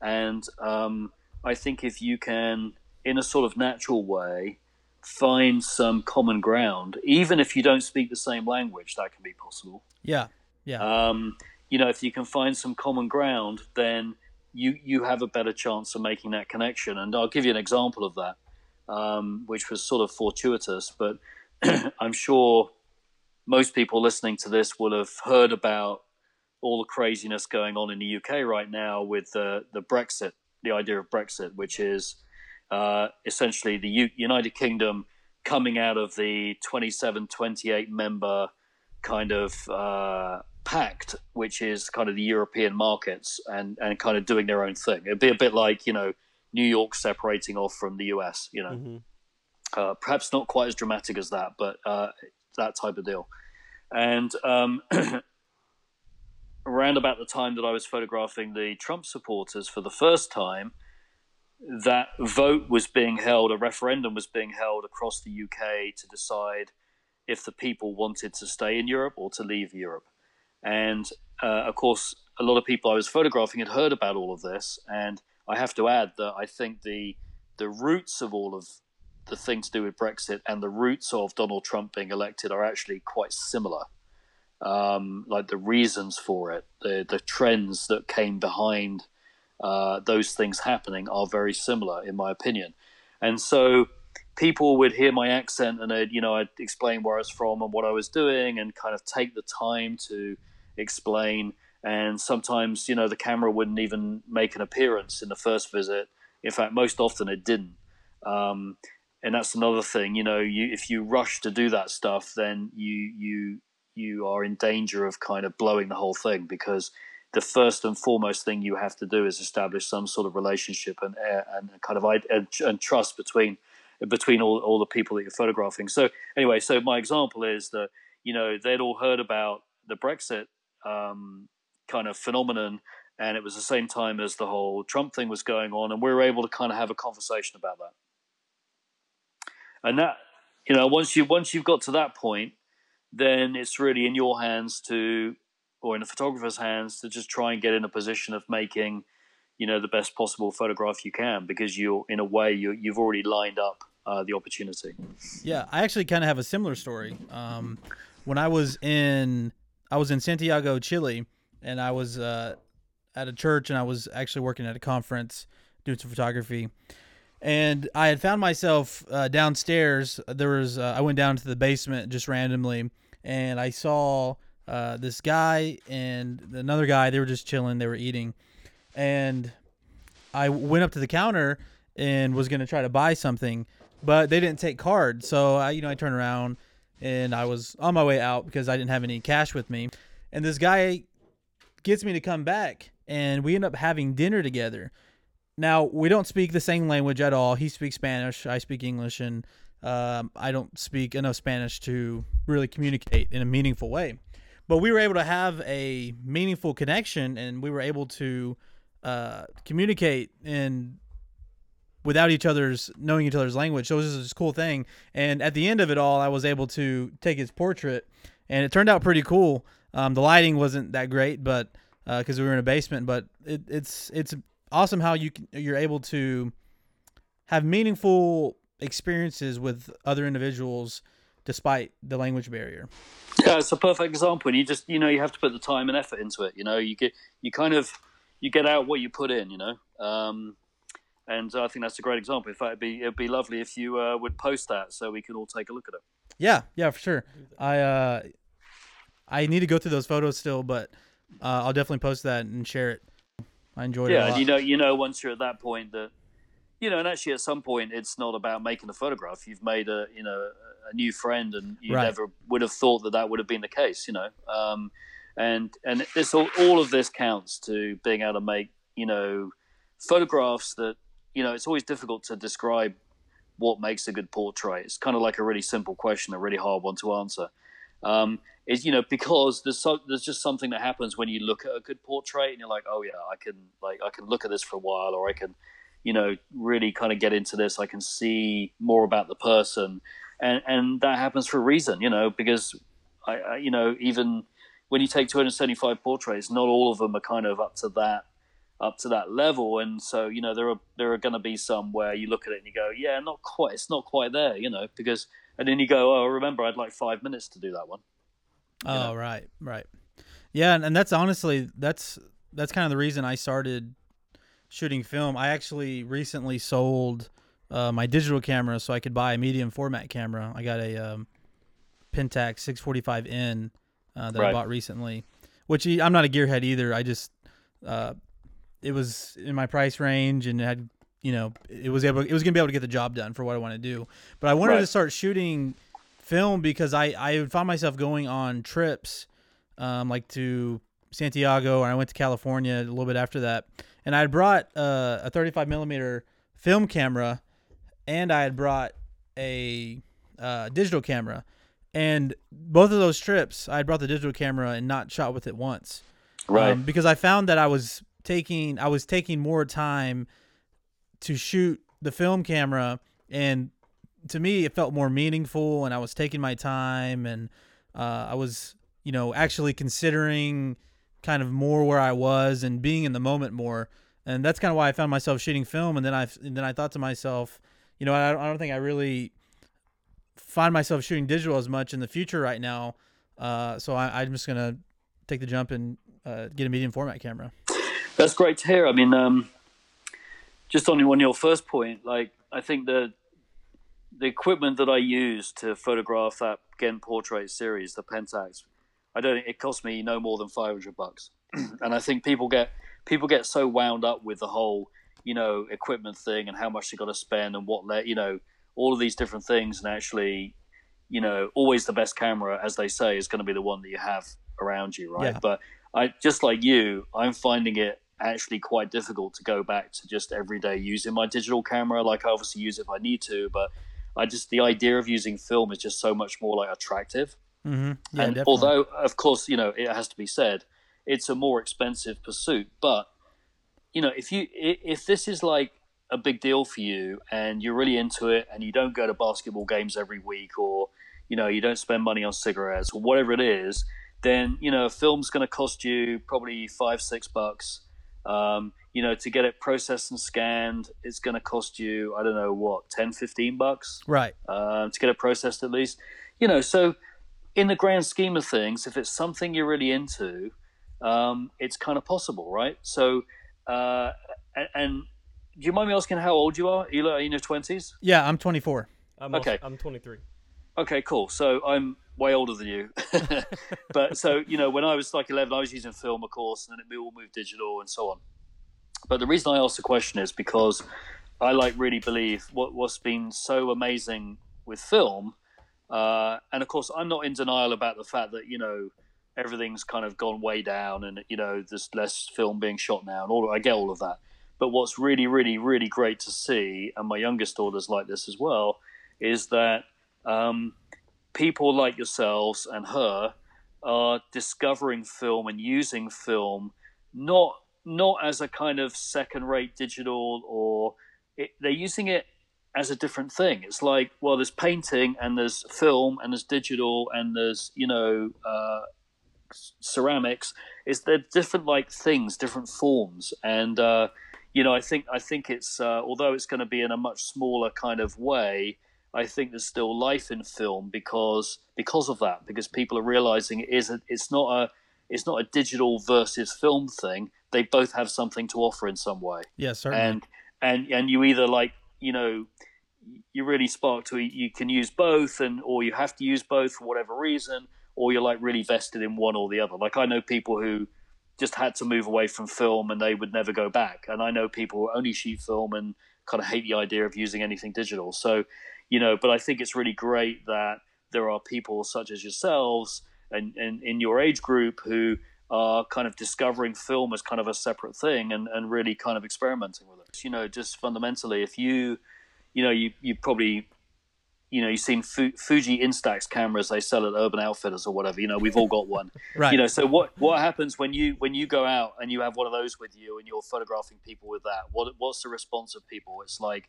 And um, I think if you can, in a sort of natural way, find some common ground, even if you don't speak the same language, that can be possible. Yeah, yeah. Um, you know, if you can find some common ground, then you you have a better chance of making that connection. And I'll give you an example of that, um, which was sort of fortuitous, but I'm sure most people listening to this will have heard about all the craziness going on in the UK right now with the the Brexit, the idea of Brexit, which is uh, essentially the U- United Kingdom coming out of the 27, 28 member kind of uh, pact, which is kind of the European markets and, and kind of doing their own thing. It'd be a bit like, you know, New York separating off from the US, you know. Mm-hmm. Uh, perhaps not quite as dramatic as that, but uh, that type of deal. And um, around about the time that I was photographing the Trump supporters for the first time, that vote was being held, a referendum was being held across the UK to decide if the people wanted to stay in Europe or to leave Europe. And uh, of course, a lot of people I was photographing had heard about all of this. And I have to add that I think the the roots of all of the thing to do with Brexit and the roots of Donald Trump being elected are actually quite similar. Um, like the reasons for it, the the trends that came behind uh, those things happening are very similar, in my opinion. And so people would hear my accent and they'd, you know, I'd explain where I was from and what I was doing and kind of take the time to explain. And sometimes, you know, the camera wouldn't even make an appearance in the first visit. In fact, most often it didn't. Um, and that's another thing, you know, you, if you rush to do that stuff, then you, you, you are in danger of kind of blowing the whole thing because the first and foremost thing you have to do is establish some sort of relationship and uh, and kind of and, and trust between between all, all the people that you're photographing. So anyway, so my example is that you know they'd all heard about the Brexit um, kind of phenomenon, and it was the same time as the whole Trump thing was going on, and we were able to kind of have a conversation about that. And that you know once you once you've got to that point, then it's really in your hands to or in a photographer's hands to just try and get in a position of making you know the best possible photograph you can because you're in a way you, you've already lined up uh, the opportunity. Yeah i actually kind of have a similar story. Um, when i was in i was in santiago chile and i was uh, at a church and i was actually working at a conference doing some photography. And i had found myself uh, downstairs. There was uh, i went down to the basement just randomly and i saw uh, this guy and another guy. They were just chilling. They were eating, and I went up to the counter and was gonna try to buy something, but they didn't take cards. So I, you know, I turned around and I was on my way out because I didn't have any cash with me. And this guy gets me to come back, and we end up having dinner together. Now we don't speak the same language at all. He speaks Spanish. I speak English, and um, I don't speak enough Spanish to really communicate in a meaningful way but we were able to have a meaningful connection and we were able to uh, communicate and without each other's knowing each other's language. So it was this cool thing. And at the end of it all, I was able to take his portrait, and it turned out pretty cool. Um, the lighting wasn't that great, but because uh, we were in a basement, but it, it's it's awesome how you you're able to have meaningful experiences with other individuals despite the language barrier. Yeah, it's a perfect example. And You just you know you have to put the time and effort into it. You know, you get you kind of you get out what you put in. You know, um, and I think that's a great example. In fact, it'd be it'd be lovely if you uh, would post that so we can all take a look at it. Yeah, yeah, for sure. I uh, I need to go through those photos still, but uh, I'll definitely post that and share it. I enjoyed yeah, it. Yeah, you know, you know, once you're at that point that you know, and actually at some point it's not about making a photograph. You've made a you know a new friend, and you right. never would have thought that that would have been the case, you know. Um, and and this all, all of this counts to being able to make you know photographs that you know it's always difficult to describe what makes a good portrait. It's kind of like a really simple question, a really hard one to answer. um, is you know because there's so, there's just something that happens when you look at a good portrait and you're like, oh yeah, I can like I can look at this for a while, or I can you know really kind of get into this. I can see more about the person, and and that happens for a reason, you know, because I, I you know even when you take 275 portraits, not all of them are kind of up to that up to that level. And so, you know, there are there are going to be some where you look at it and you go, yeah, not quite. It's not quite there, you know, because and then you go, oh, remember, I'd like five minutes to do that one. Oh, know? right, right, yeah, and, and that's honestly that's that's kind of the reason I started shooting film. I actually recently sold uh, my digital camera so I could buy a medium format camera. I got a um, Pentax 645N uh, that right. I bought recently, which I'm not a gearhead either. I just uh, it was in my price range and had you know it was able it was gonna be able to get the job done for what I want to do. But I wanted right. to start shooting film because I I found myself going on trips, um, like to Santiago and I went to California a little bit after that, and I had brought uh, a 35 millimeter film camera, and I had brought a uh, digital camera, and both of those trips I had brought the digital camera and not shot with it once, right? Um, because I found that I was taking I was taking more time to shoot the film camera and to me it felt more meaningful and I was taking my time and uh, I was you know actually considering kind of more where I was and being in the moment more. And that's kind of why I found myself shooting film and then I and then I thought to myself you know I, I don't think I really find myself shooting digital as much in the future right now. Uh, so I, am just gonna take the jump and uh, get a medium format camera. That's great to hear. I mean, um, just on, on your first point, like I think the the equipment that I used to photograph that Ghent portrait series, the Pentax, I don't. It cost me no more than five hundred bucks, and I think people get people get so wound up with the whole you know equipment thing and how much they got to spend and what let you know all of these different things and actually you know always the best camera as they say is going to be the one that you have around you right yeah. but i just like you i'm finding it actually quite difficult to go back to just every day using my digital camera. Like I obviously use it if I need to, but I just the idea of using film is just so much more like attractive. Mm-hmm. Yeah, and definitely. although, of course, you know it has to be said, it's a more expensive pursuit. But you know, if you if this is like a big deal for you and you're really into it and you don't go to basketball games every week or you know you don't spend money on cigarettes or whatever it is then you know a film's going to cost you probably five six bucks um, you know, to get it processed and scanned, it's going to cost you, I don't know what, 10, 15 bucks? Right. Um, to get it processed at least. You know, so in the grand scheme of things, if it's something you're really into, um, it's kind of possible, right? So, uh, and, and, do you mind me asking how old you are? Are you in your 20s? Yeah, I'm 24. I'm okay. Also, I'm 23. Okay, cool. So I'm way older than you. but so, you know, when I was like 11, I was using film, of course, and then it all moved digital and so on. But the reason I asked the question is because I like really believe what, what's been so amazing with film. Uh, and of course, I'm not in denial about the fact that, you know, everything's kind of gone way down and, you know, there's less film being shot now and all I get all of that. But what's really, really, really great to see, and my youngest daughter's like this as well, is that um, people like yourselves and her are discovering film and using film not not as a kind of second rate digital or it, they're using it as a different thing it's like well there's painting and there's film and there's digital and there's you know uh, ceramics is they're different like things different forms and uh, you know i think i think it's uh, although it's going to be in a much smaller kind of way I think there's still life in film because because of that because people are realizing it is a, it's not a it's not a digital versus film thing. They both have something to offer in some way. Yes, certainly. And and and you either like you know you really spark to you can use both and or you have to use both for whatever reason or you're like really vested in one or the other. Like I know people who just had to move away from film and they would never go back. And I know people who only shoot film and kind of hate the idea of using anything digital. So you know, but I think it's really great that there are people such as yourselves and, and in your age group who are kind of discovering film as kind of a separate thing and, and really kind of experimenting with it. You know, just fundamentally, if you, you know, you, you probably you know, you've seen Fu- Fuji Instax cameras they sell at Urban Outfitters or whatever. You know, we've all got one. Right. You know, so what what happens when you when you go out and you have one of those with you and you're photographing people with that? What what's the response of people? It's like,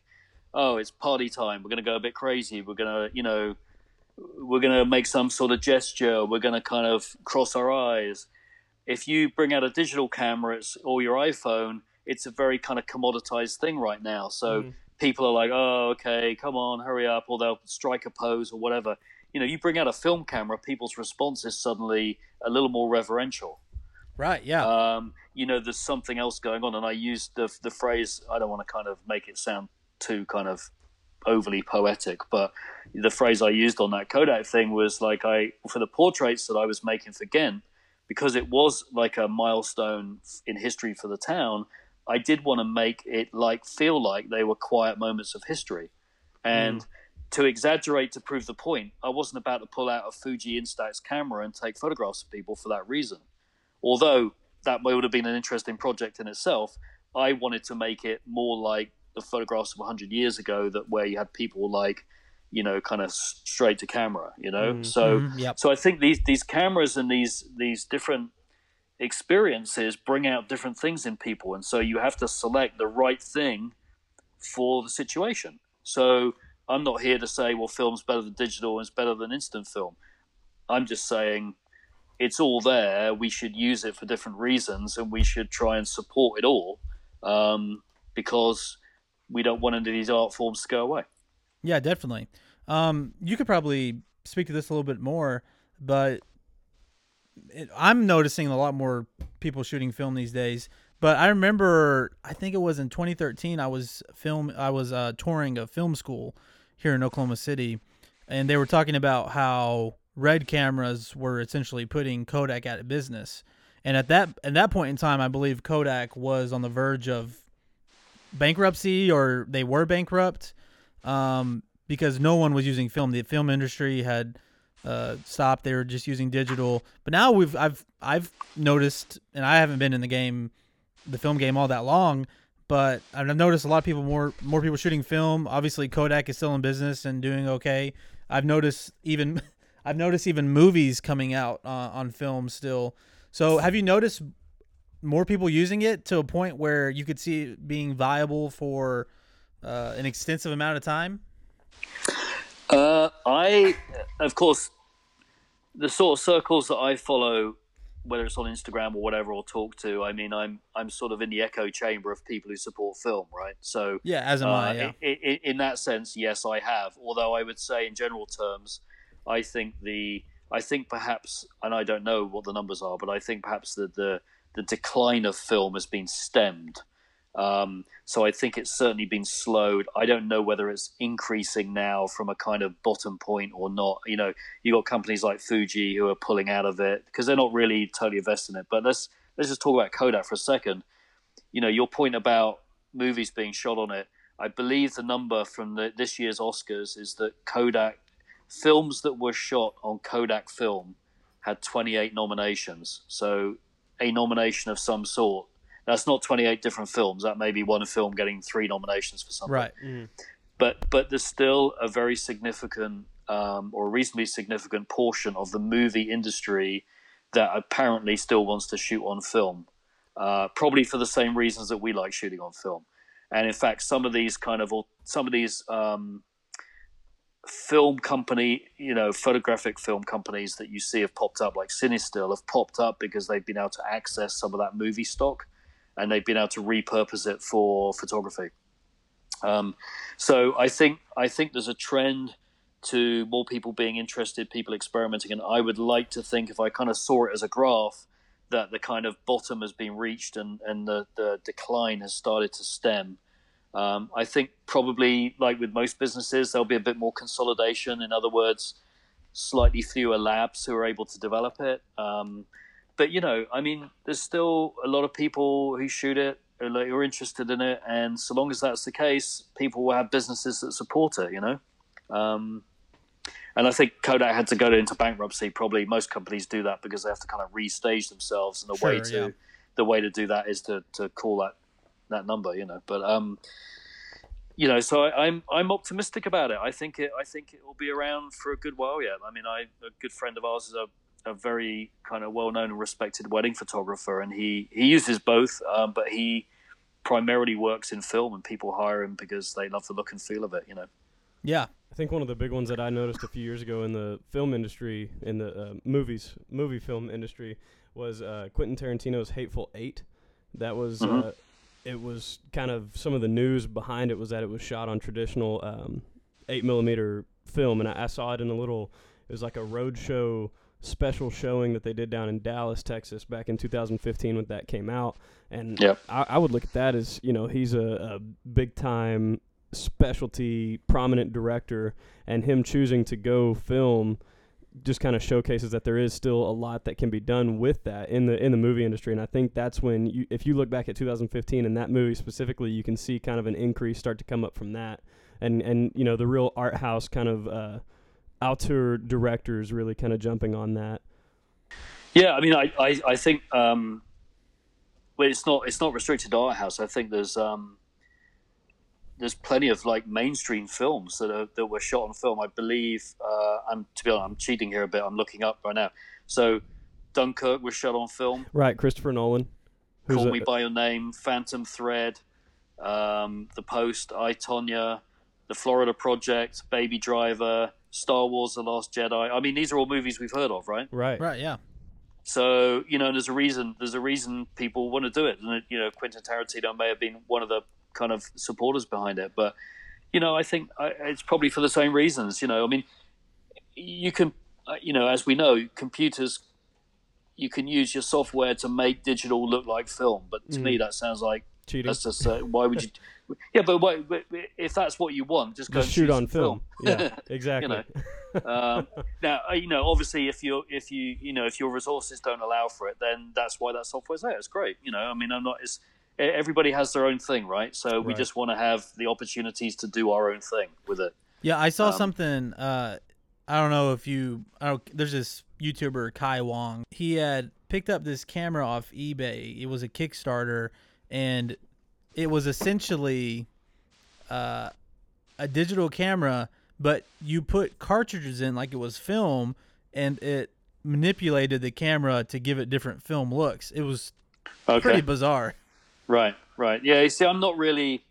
oh, it's party time. We're going to go a bit crazy. We're going to, you know, we're going to make some sort of gesture. We're going to kind of cross our eyes. If you bring out a digital camera it's, or your iPhone, it's a very kind of commoditized thing right now. So Mhm. people are like, oh, okay, come on, hurry up, or they'll strike a pose or whatever. You know, you bring out a film camera, people's response is suddenly a little more reverential. Right. Yeah. Um, you know, there's something else going on, and I used the the phrase. I don't want to kind of make it sound too kind of overly poetic, but the phrase I used on that Kodak thing was like I for the portraits that I was making for Ghent, because it was like a milestone in history for the town. I did want to make it like feel like they were quiet moments of history, and hmm. to exaggerate to prove the point, I wasn't about to pull out a Fuji Instax camera and take photographs of people for that reason. Although that would have been an interesting project in itself, I wanted to make it more like the photographs of 100 years ago that where you had people like, you know, kind of straight to camera, you know. Mhm. So yep. so I think these these cameras and these these different experiences bring out different things in people, and so you have to select the right thing for the situation. So I'm not here to say, well, film's better than digital and it's better than instant film. I'm just saying it's all there. We should use it for different reasons, and we should try and support it all um, because we don't want any of these art forms to go away. Yeah, definitely. Um, you could probably speak to this a little bit more, but it, I'm noticing a lot more people shooting film these days. But I remember, I think it was in 2013, I was film, I was uh, touring a film school here in Oklahoma City, and they were talking about how red cameras were essentially putting Kodak out of business. And at that at that point in time, I believe Kodak was on the verge of bankruptcy, or they were bankrupt um, because no one was using film. The film industry had uh, stopped; they were just using digital. But now we've I've I've noticed, and I haven't been in the game, the film game all that long, but I've noticed a lot of people more more people shooting film. Obviously, Kodak is still in business and doing okay. I've noticed even I've noticed even movies coming out uh, on film still. So, have you noticed more people using it to a point where you could see it being viable for uh, an extensive amount of time? Uh, I, of course, the sort of circles that I follow, whether it's on Instagram or whatever, or talk to. I mean, I'm I'm sort of in the echo chamber of people who support film, right? So, Yeah, as am uh, I. Yeah. i- i- in that sense, yes, I have. Although I would say, in general terms, I think the I think perhaps, and I don't know what the numbers are, but I think perhaps the the, the decline of film has been stemmed. Um, so I think it's certainly been slowed. I don't know whether it's increasing now from a kind of bottom point or not. You know, you got companies like Fuji who are pulling out of it because they're not really totally invested in it. But let's let's just talk about Kodak for a second. You know, your point about movies being shot on it. I believe the number from the, this year's Oscars is that Kodak films that were shot on Kodak film had 28 nominations. So a nomination of some sort. That's not 28 different films. That may be one film getting three nominations for something Right. but but there's still a very significant um, or reasonably significant portion of the movie industry that apparently still wants to shoot on film, uh, probably for the same reasons that we like shooting on film. And in fact, some of these kind of some of these um, film company, you know, photographic film companies that you see have popped up, like Cinestill, have popped up because they've been able to access some of that movie stock, and they've been able to repurpose it for photography. Um, so I think I think there's a trend to more people being interested, people experimenting, and I would like to think if I kind of saw it as a graph that the kind of bottom has been reached and and the, the decline has started to stem. Um, I think probably like with most businesses, there'll be a bit more consolidation. In other words, slightly fewer labs who are able to develop it. Um, but you know, I mean, there's still a lot of people who shoot it who are interested in it, and so long as that's the case, people will have businesses that support it. You know, um, and I think Kodak had to go into bankruptcy. Probably most companies do that because they have to kind of restage themselves, and the way to yeah. the way to do that is to to call that that number. You know, but um, you know, so I, am I'm, I'm optimistic about it. I think it I think it will be around for a good while yet. I mean, I a good friend of ours is a, a very kind of well known and respected wedding photographer, and he he uses both, um, but he primarily works in film, and people hire him because they love the look and feel of it. You know. Yeah, I think one of the big ones that I noticed a few years ago in the film industry, in the uh, movies, movie film industry, was uh, Quentin Tarantino's Hateful Eight. That was mm-hmm. uh, it was kind of some of the news behind it was that it was shot on traditional um, eight millimeter film, and I, I, saw it in a little. It was like a road show special showing that they did down in Dallas, Texas, back in 2015 when that came out. And yep. I, I, would look at that as you know he's a, a big time specialty prominent director, and him choosing to go film just kind of showcases that there is still a lot that can be done with that in the in the movie industry and I think that's when you if you look back at 2015 and that movie specifically you can see kind of an increase start to come up from that and and you know the real art house kind of uh auteur directors really kind of jumping on that yeah I mean I I, I think um well it's not it's not restricted to art house I think there's um there's plenty of like mainstream films that are that were shot on film. I believe uh, I'm to be honest, I'm cheating here a bit. I'm looking up right now. So Dunkirk was shot on film. Right, Christopher Nolan. Call Me by Your Name, Phantom Thread, um, The Post, I Tonya, The Florida Project, Baby Driver, Star Wars: The Last Jedi. I mean, these are all movies we've heard of, right? Right. Right. Yeah. So you know, there's a reason. There's a reason people want to do it, and you know, Quentin Tarantino may have been one of the kind of supporters behind it. But you know, I think it's probably for the same reasons. You know, I mean, you can, uh, you know, as we know, computers, you can use your software to make digital look like film. But to mm. me, that sounds like cheating. That's just uh, why would you? yeah, but, why, but, if that's what you want, just go just shoot on film. film. Yeah, exactly. you know? um, now, uh, you know, obviously, if you if you you know if your resources don't allow for it, then that's why that software's there. It's great. You know, I mean, I'm not. It's everybody has their own thing, right? So we right. just want to have the opportunities to do our own thing with it. Yeah, I saw um, something. Uh, I don't know if you. I don't. There's this YouTuber Kai Wong. He had picked up this camera off eBay. It was a Kickstarter, and it was essentially uh, a digital camera, but you put cartridges in like it was film, and it manipulated the camera to give it different film looks. It was okay. pretty bizarre. Right, right. Yeah, you see, I'm not really,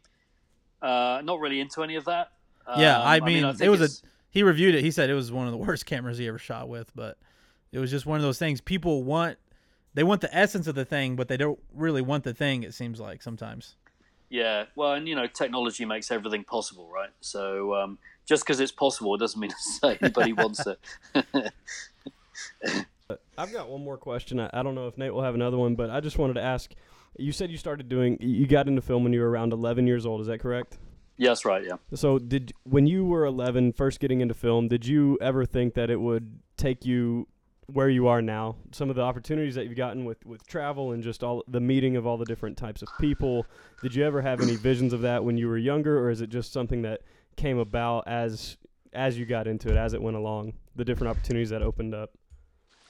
uh, not really into any of that. Yeah, um, I, mean, I mean I it was a. He reviewed it. He said it was one of the worst cameras he ever shot with, but it was just one of those things. People want, they want the essence of the thing, but they don't really want the thing. It seems like sometimes. Yeah, well, and you know, technology makes everything possible, right? So um, just because it's possible, it doesn't mean to say anybody wants it. I've got one more question. I, I don't know if Nate will have another one, but I just wanted to ask you said you started doing. You got into film when you were around 11 years old. Is that correct? Yes, right. Yeah. So did when you were 11, first getting into film, did you ever think that it would take you where you are now? Some of the opportunities that you've gotten with with travel and just all the meeting of all the different types of people. Did you ever have any visions of that when you were younger, or is it just something that came about as as you got into it, as it went along, the different opportunities that opened up?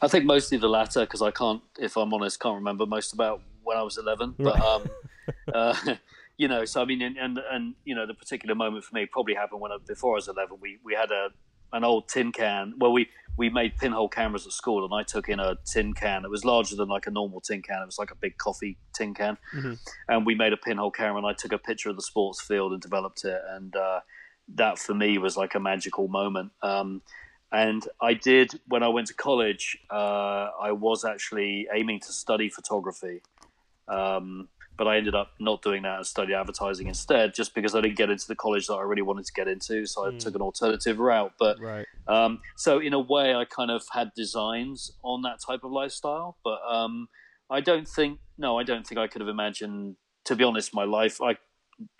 I think mostly the latter because I can't, if I'm honest, can't remember most about when I was 11. But um, uh, you know, so I mean, and, and, and you know, the particular moment for me probably happened when I, before I was 11. We we had a an old tin can. Well, we we made pinhole cameras at school, and I took in a tin can. It was larger than like a normal tin can. It was like a big coffee tin can, mm-hmm. and we made a pinhole camera. And I took a picture of the sports field and developed it, and uh, that for me was like a magical moment. Um, and I did when I went to college. Uh, I was actually aiming to study photography, um, but I ended up not doing that and studied advertising instead, just because I didn't get into the college that I really wanted to get into. So I mm. took an alternative route. But right. um, so in a way, I kind of had designs on that type of lifestyle. But um, I don't think, no, I don't think I could have imagined. To be honest, my life, I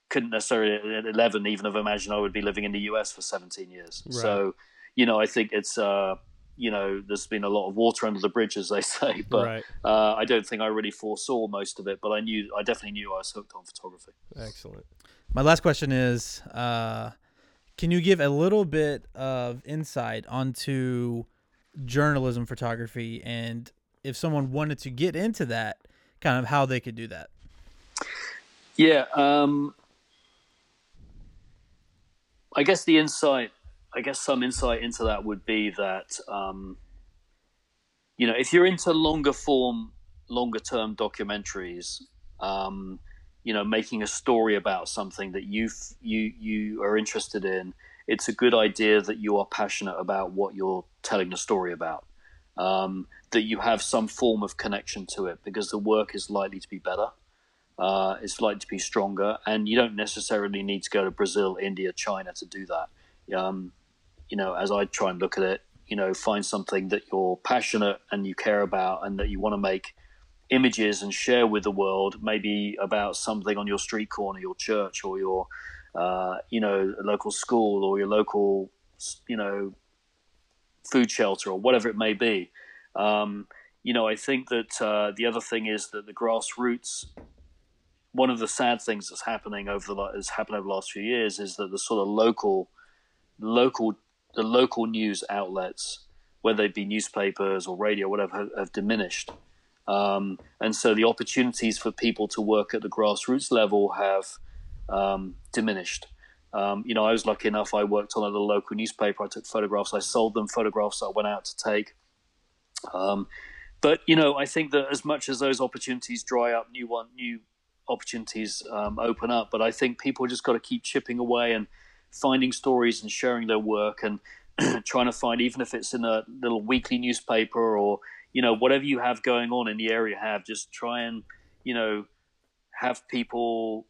couldn't necessarily at 11 even have imagined I would be living in the US for 17 years. Right. So, you know, I think it's. Uh, you know, there's been a lot of water under the bridge, as they say. But right. uh, I don't think I really foresaw most of it. But I knew, I definitely knew I was hooked on photography. Excellent. My last question is, uh, can you give a little bit of insight onto journalism photography, and if someone wanted to get into that, kind of how they could do that? Yeah. Um, I guess the insight, I guess some insight into that would be that, um, you know, if you're into longer form, longer term documentaries, um, you know, making a story about something that you you you are interested in, it's a good idea that you are passionate about what you're telling the story about. Um, that you have some form of connection to it because the work is likely to be better. Uh, it's likely to be stronger, and you don't necessarily need to go to Brazil, India, China to do that. Um, you know, as I try and look at it, you know, find something that you're passionate and you care about, and that you want to make images and share with the world, maybe about something on your street corner, your church, or your, uh, you know, local school, or your local, you know, food shelter, or whatever it may be. Um, you know, I think that uh, the other thing is that the grassroots one of the sad things that's happening over the has happened over the last few years is that the sort of local, local, the local news outlets, whether they be newspapers or radio, whatever, have, have diminished, um, and so the opportunities for people to work at the grassroots level have um, diminished. Um, you know, I was lucky enough. I worked on a little local newspaper. I took photographs. I sold them photographs I went out to take. Um, but you know, I think that as much as those opportunities dry up, new one, new opportunities um, open up. But I think people just got to keep chipping away and finding stories and sharing their work and trying to find, even if it's in a little weekly newspaper or you know whatever you have going on in the area, have just try and you know have people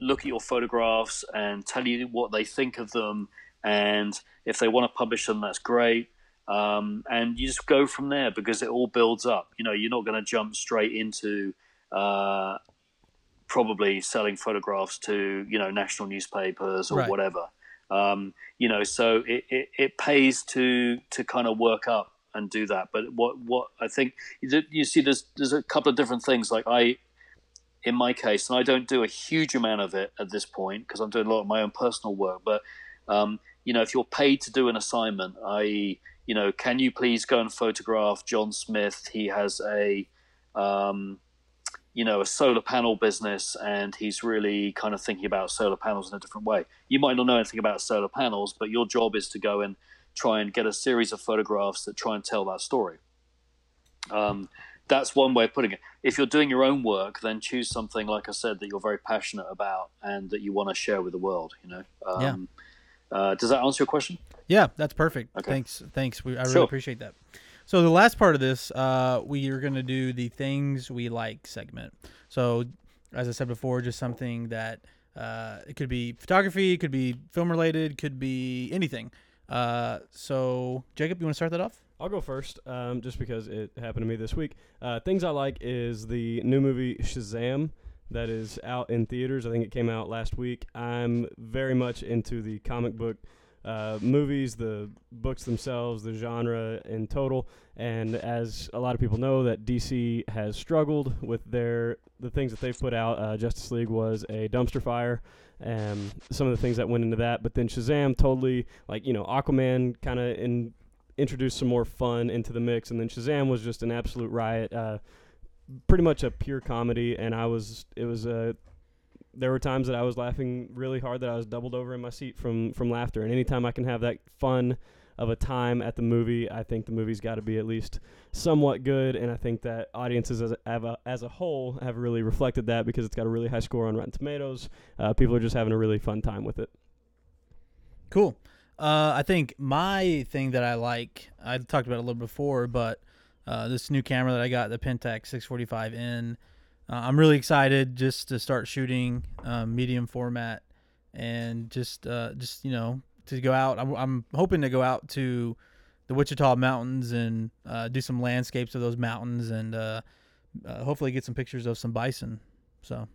look at your photographs and tell you what they think of them. And if they want to publish them, that's great. Um, and you just go from there because it all builds up. You know, you're not going to jump straight into uh, probably selling photographs to you know national newspapers or right. whatever. Um, you know, so it, it, it, pays to to kind of work up and do that. But what what I think you see, there's there's a couple of different things. Like I, in my case, and I don't do a huge amount of it at this point because I'm doing a lot of my own personal work. But um, you know, if you're paid to do an assignment, I you know, can you please go and photograph John Smith? He has a um, you know a solar panel business and he's really kind of thinking about solar panels in a different way. You might not know anything about solar panels but your job is to go and try and get a series of photographs that try and tell that story. Um, that's one way of putting it. If you're doing your own work then choose something like i said that you're very passionate about and that you want to share with the world you know? Um, yeah. Uh, does that answer your question? Yeah that's perfect. Okay. thanks thanks. We, i really sure. appreciate that so the last part of this, uh, we are going to do the things we like segment. So as I said before, just something that uh, it could be photography, it could be film related, could be anything. Uh, so Jacob, you want to start that off? I'll go first, um, just because it happened to me this week. Uh, things I like is the new movie Shazam that is out in theaters. I think it came out last week. I'm very much into the comic book uh, movies, the books themselves, the genre in total. And as a lot of people know, that DC has struggled with their the things that they've put out. Uh, Justice League was a dumpster fire, and some of the things that went into that. But then Shazam totally like you know Aquaman kind of in introduced some more fun into the mix, and then Shazam was just an absolute riot. Uh, pretty much a pure comedy, and I was it was a there were times that I was laughing really hard that I was doubled over in my seat from from laughter. And anytime I can have that fun of a time at the movie, I think the movie's got to be at least somewhat good. And I think that audiences as a, as a whole have really reflected that because it's got a really high score on Rotten Tomatoes. Uh, people are just having a really fun time with it. Cool. Uh, I think my thing that I like, I talked about a little before, but uh, this new camera that I got, the Pentax 645N uh, I'm really excited just to start shooting um, medium format and just uh, just you know to go out. I'm, I'm hoping to go out to the Wichita Mountains and uh, do some landscapes of those mountains and uh, uh, hopefully get some pictures of some bison. So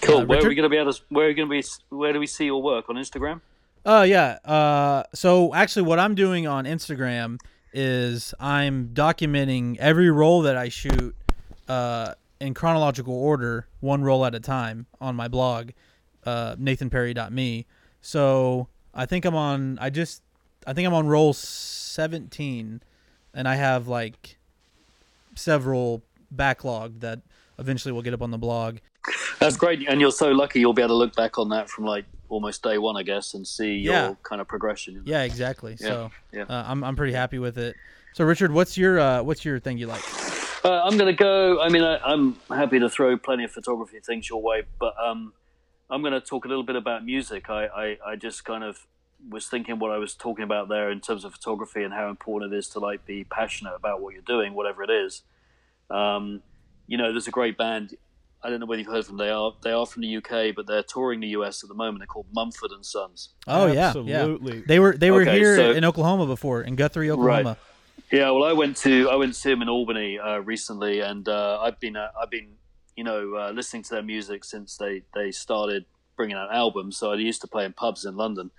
cool. Uh, where are we going to be able to? Where are we going to be? Where do we see your work on Instagram? Oh yeah. Uh, so actually, what I'm doing on Instagram is I'm documenting every roll that I shoot uh, in chronological order, one roll at a time on my blog, uh, nathanperry.me. So I think I'm on. I just I think I'm on roll 17, and I have like several backlog that eventually will get up on the blog. That's great, and you're so lucky. You'll be able to look back on that from like almost day one, I guess, and see Yeah. your kind of progression. Yeah, exactly. Yeah, So yeah. Uh, I'm I'm pretty happy with it. So Richard, what's your uh, what's your thing you like? Uh, I'm going to go. I mean, I, I'm happy to throw plenty of photography things your way, but um, I'm going to talk a little bit about music. I, I, I just kind of was thinking what I was talking about there in terms of photography and how important it is to like be passionate about what you're doing, whatever it is. Um, you know, there's a great band. I don't know whether you've heard of them. They are they are from the UK, but they're touring the US at the moment. They're called Mumford and Sons. Oh yeah, Absolutely. yeah. They were they were Okay, here so- in Oklahoma before in Guthrie, Oklahoma. Yeah, well, I went to I went to see them in Albany uh, recently, and uh, I've been uh, I've been you know uh, listening to their music since they they started bringing out albums. So I used to play in pubs in London,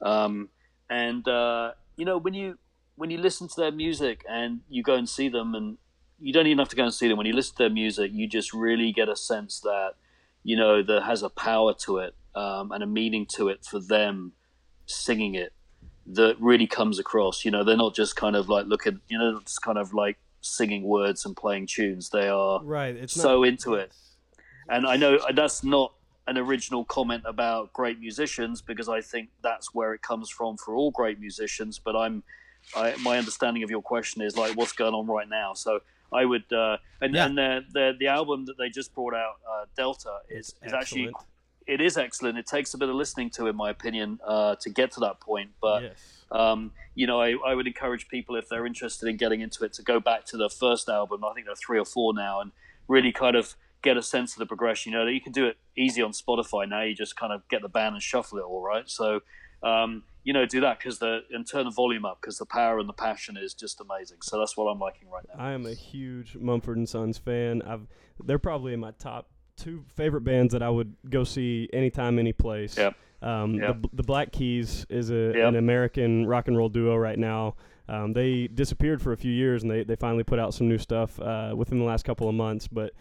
um, and uh, you know when you when you listen to their music and you go and see them, and you don't even have to go and see them. When you listen to their music, you just really get a sense that you know there has a power to it um, and a meaning to it for them singing it that really comes across. You know, they're not just kind of like looking, you know, just kind of like singing words and playing tunes. They are Right. It's so not, into it. And I know that's not an original comment about great musicians because I think that's where it comes from for all great musicians. But I'm, I, my understanding of your question is like what's going on right now. So I would, uh, and Yeah. and the, the the album that they just brought out, uh, Delta, is It's is actually. It is excellent. It takes a bit of listening to, in my opinion, uh, to get to that point. But yes. um, you know, I, I would encourage people if they're interested in getting into it to go back to the first album. I think there are three or four now, and really kind of get a sense of the progression. You know, you can do it easy on Spotify now. You just kind of get the band and shuffle it all right. So, um, you know, do that because the and turn the volume up because the power and the passion is just amazing. So that's what I'm liking right now. I am a huge Mumford and Sons fan. I've they're probably in my top two favorite bands that I would go see anytime, any place. Yep. Um, Yep. the, the Black Keys is a, Yep. an American rock and roll duo right now. Um, they disappeared for a few years, and they, they finally put out some new stuff uh, within the last couple of months. But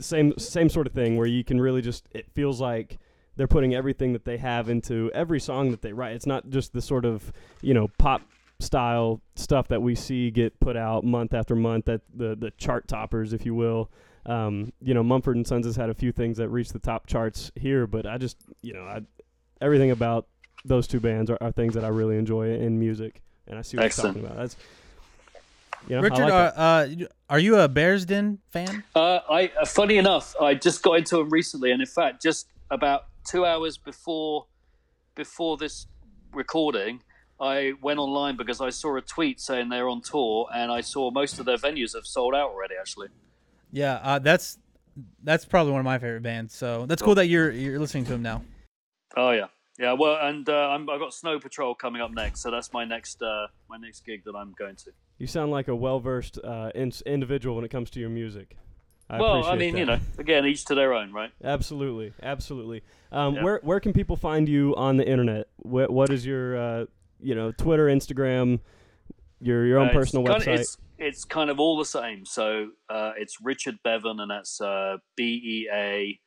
same same sort of thing where you can really just it feels like they're putting everything that they have into every song that they write. It's not just the sort of you know pop style stuff that we see get put out month after month that the the chart toppers, if you will. Um, you know, Mumford and Sons has had a few things that reached the top charts here, but I just you know I everything about those two bands are, are things that I really enjoy in music, and I see what Excellent. you're talking about. That's you know, Richard, like uh, that. uh, are you a Bears Den fan? Uh, I uh, funny enough, I just got into them recently, and in fact, just about two hours before before this recording, I went online because I saw a tweet saying they're on tour, and I saw most of their venues have sold out already. Actually, Yeah, uh, that's that's probably one of my favorite bands. So that's cool that you're you're listening to them now. oh yeah, yeah. Well, and uh, I'm, I've got Snow Patrol coming up next, so that's my next uh, my next gig that I'm going to. You sound like a well versed uh, in- individual when it comes to your music. I well, I appreciate mean, that. you know, again, each to their own, right? Absolutely, absolutely. Um, Yeah. Where where can people find you on the internet? What what is your uh, you know Twitter, Instagram, your your own Uh, it's personal kind website? It's kind of all the same. So uh, it's Richard Beaven, and that's uh, B E A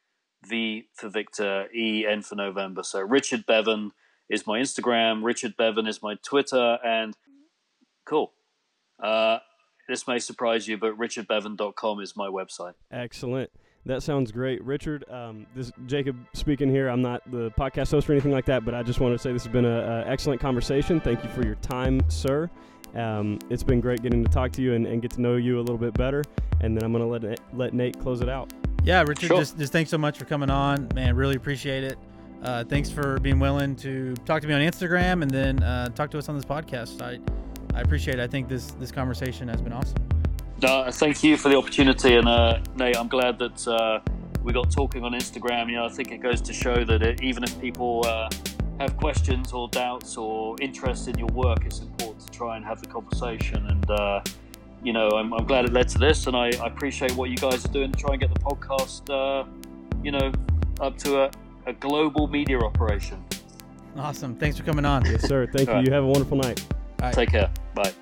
V for Victor, E N for November. So Richard Beaven is my Instagram. Richard Beaven is my Twitter, and cool. Uh, this may surprise you, but richardbeaven.com is my website. Excellent. That sounds great, Richard. Um, this Jacob speaking here. I'm not the podcast host or anything like that, but I just want to say this has been an excellent conversation. Thank you for your time, sir. Um, it's been great getting to talk to you and, and get to know you a little bit better. And then I'm going to let let Nate close it out. Yeah, Richard, Sure. just just thanks so much for coming on, man. Really appreciate it. Uh, thanks for being willing to talk to me on Instagram and then uh, talk to us on this podcast. I I appreciate it. I think this this conversation has been awesome. No, thank you for the opportunity, and uh, Nate, I'm glad that uh, we got talking on Instagram. You know, I think it goes to show that it, even if people uh, have questions or doubts or interest in your work, it's important to try and have the conversation. And uh, you know, I'm, I'm glad it led to this, and I, I appreciate what you guys are doing to try and get the podcast, uh, you know, up to a, a global media operation. Awesome. Thanks for coming on. Yes, sir. Thank you. All right. You have a wonderful night. All right. Take care. Bye.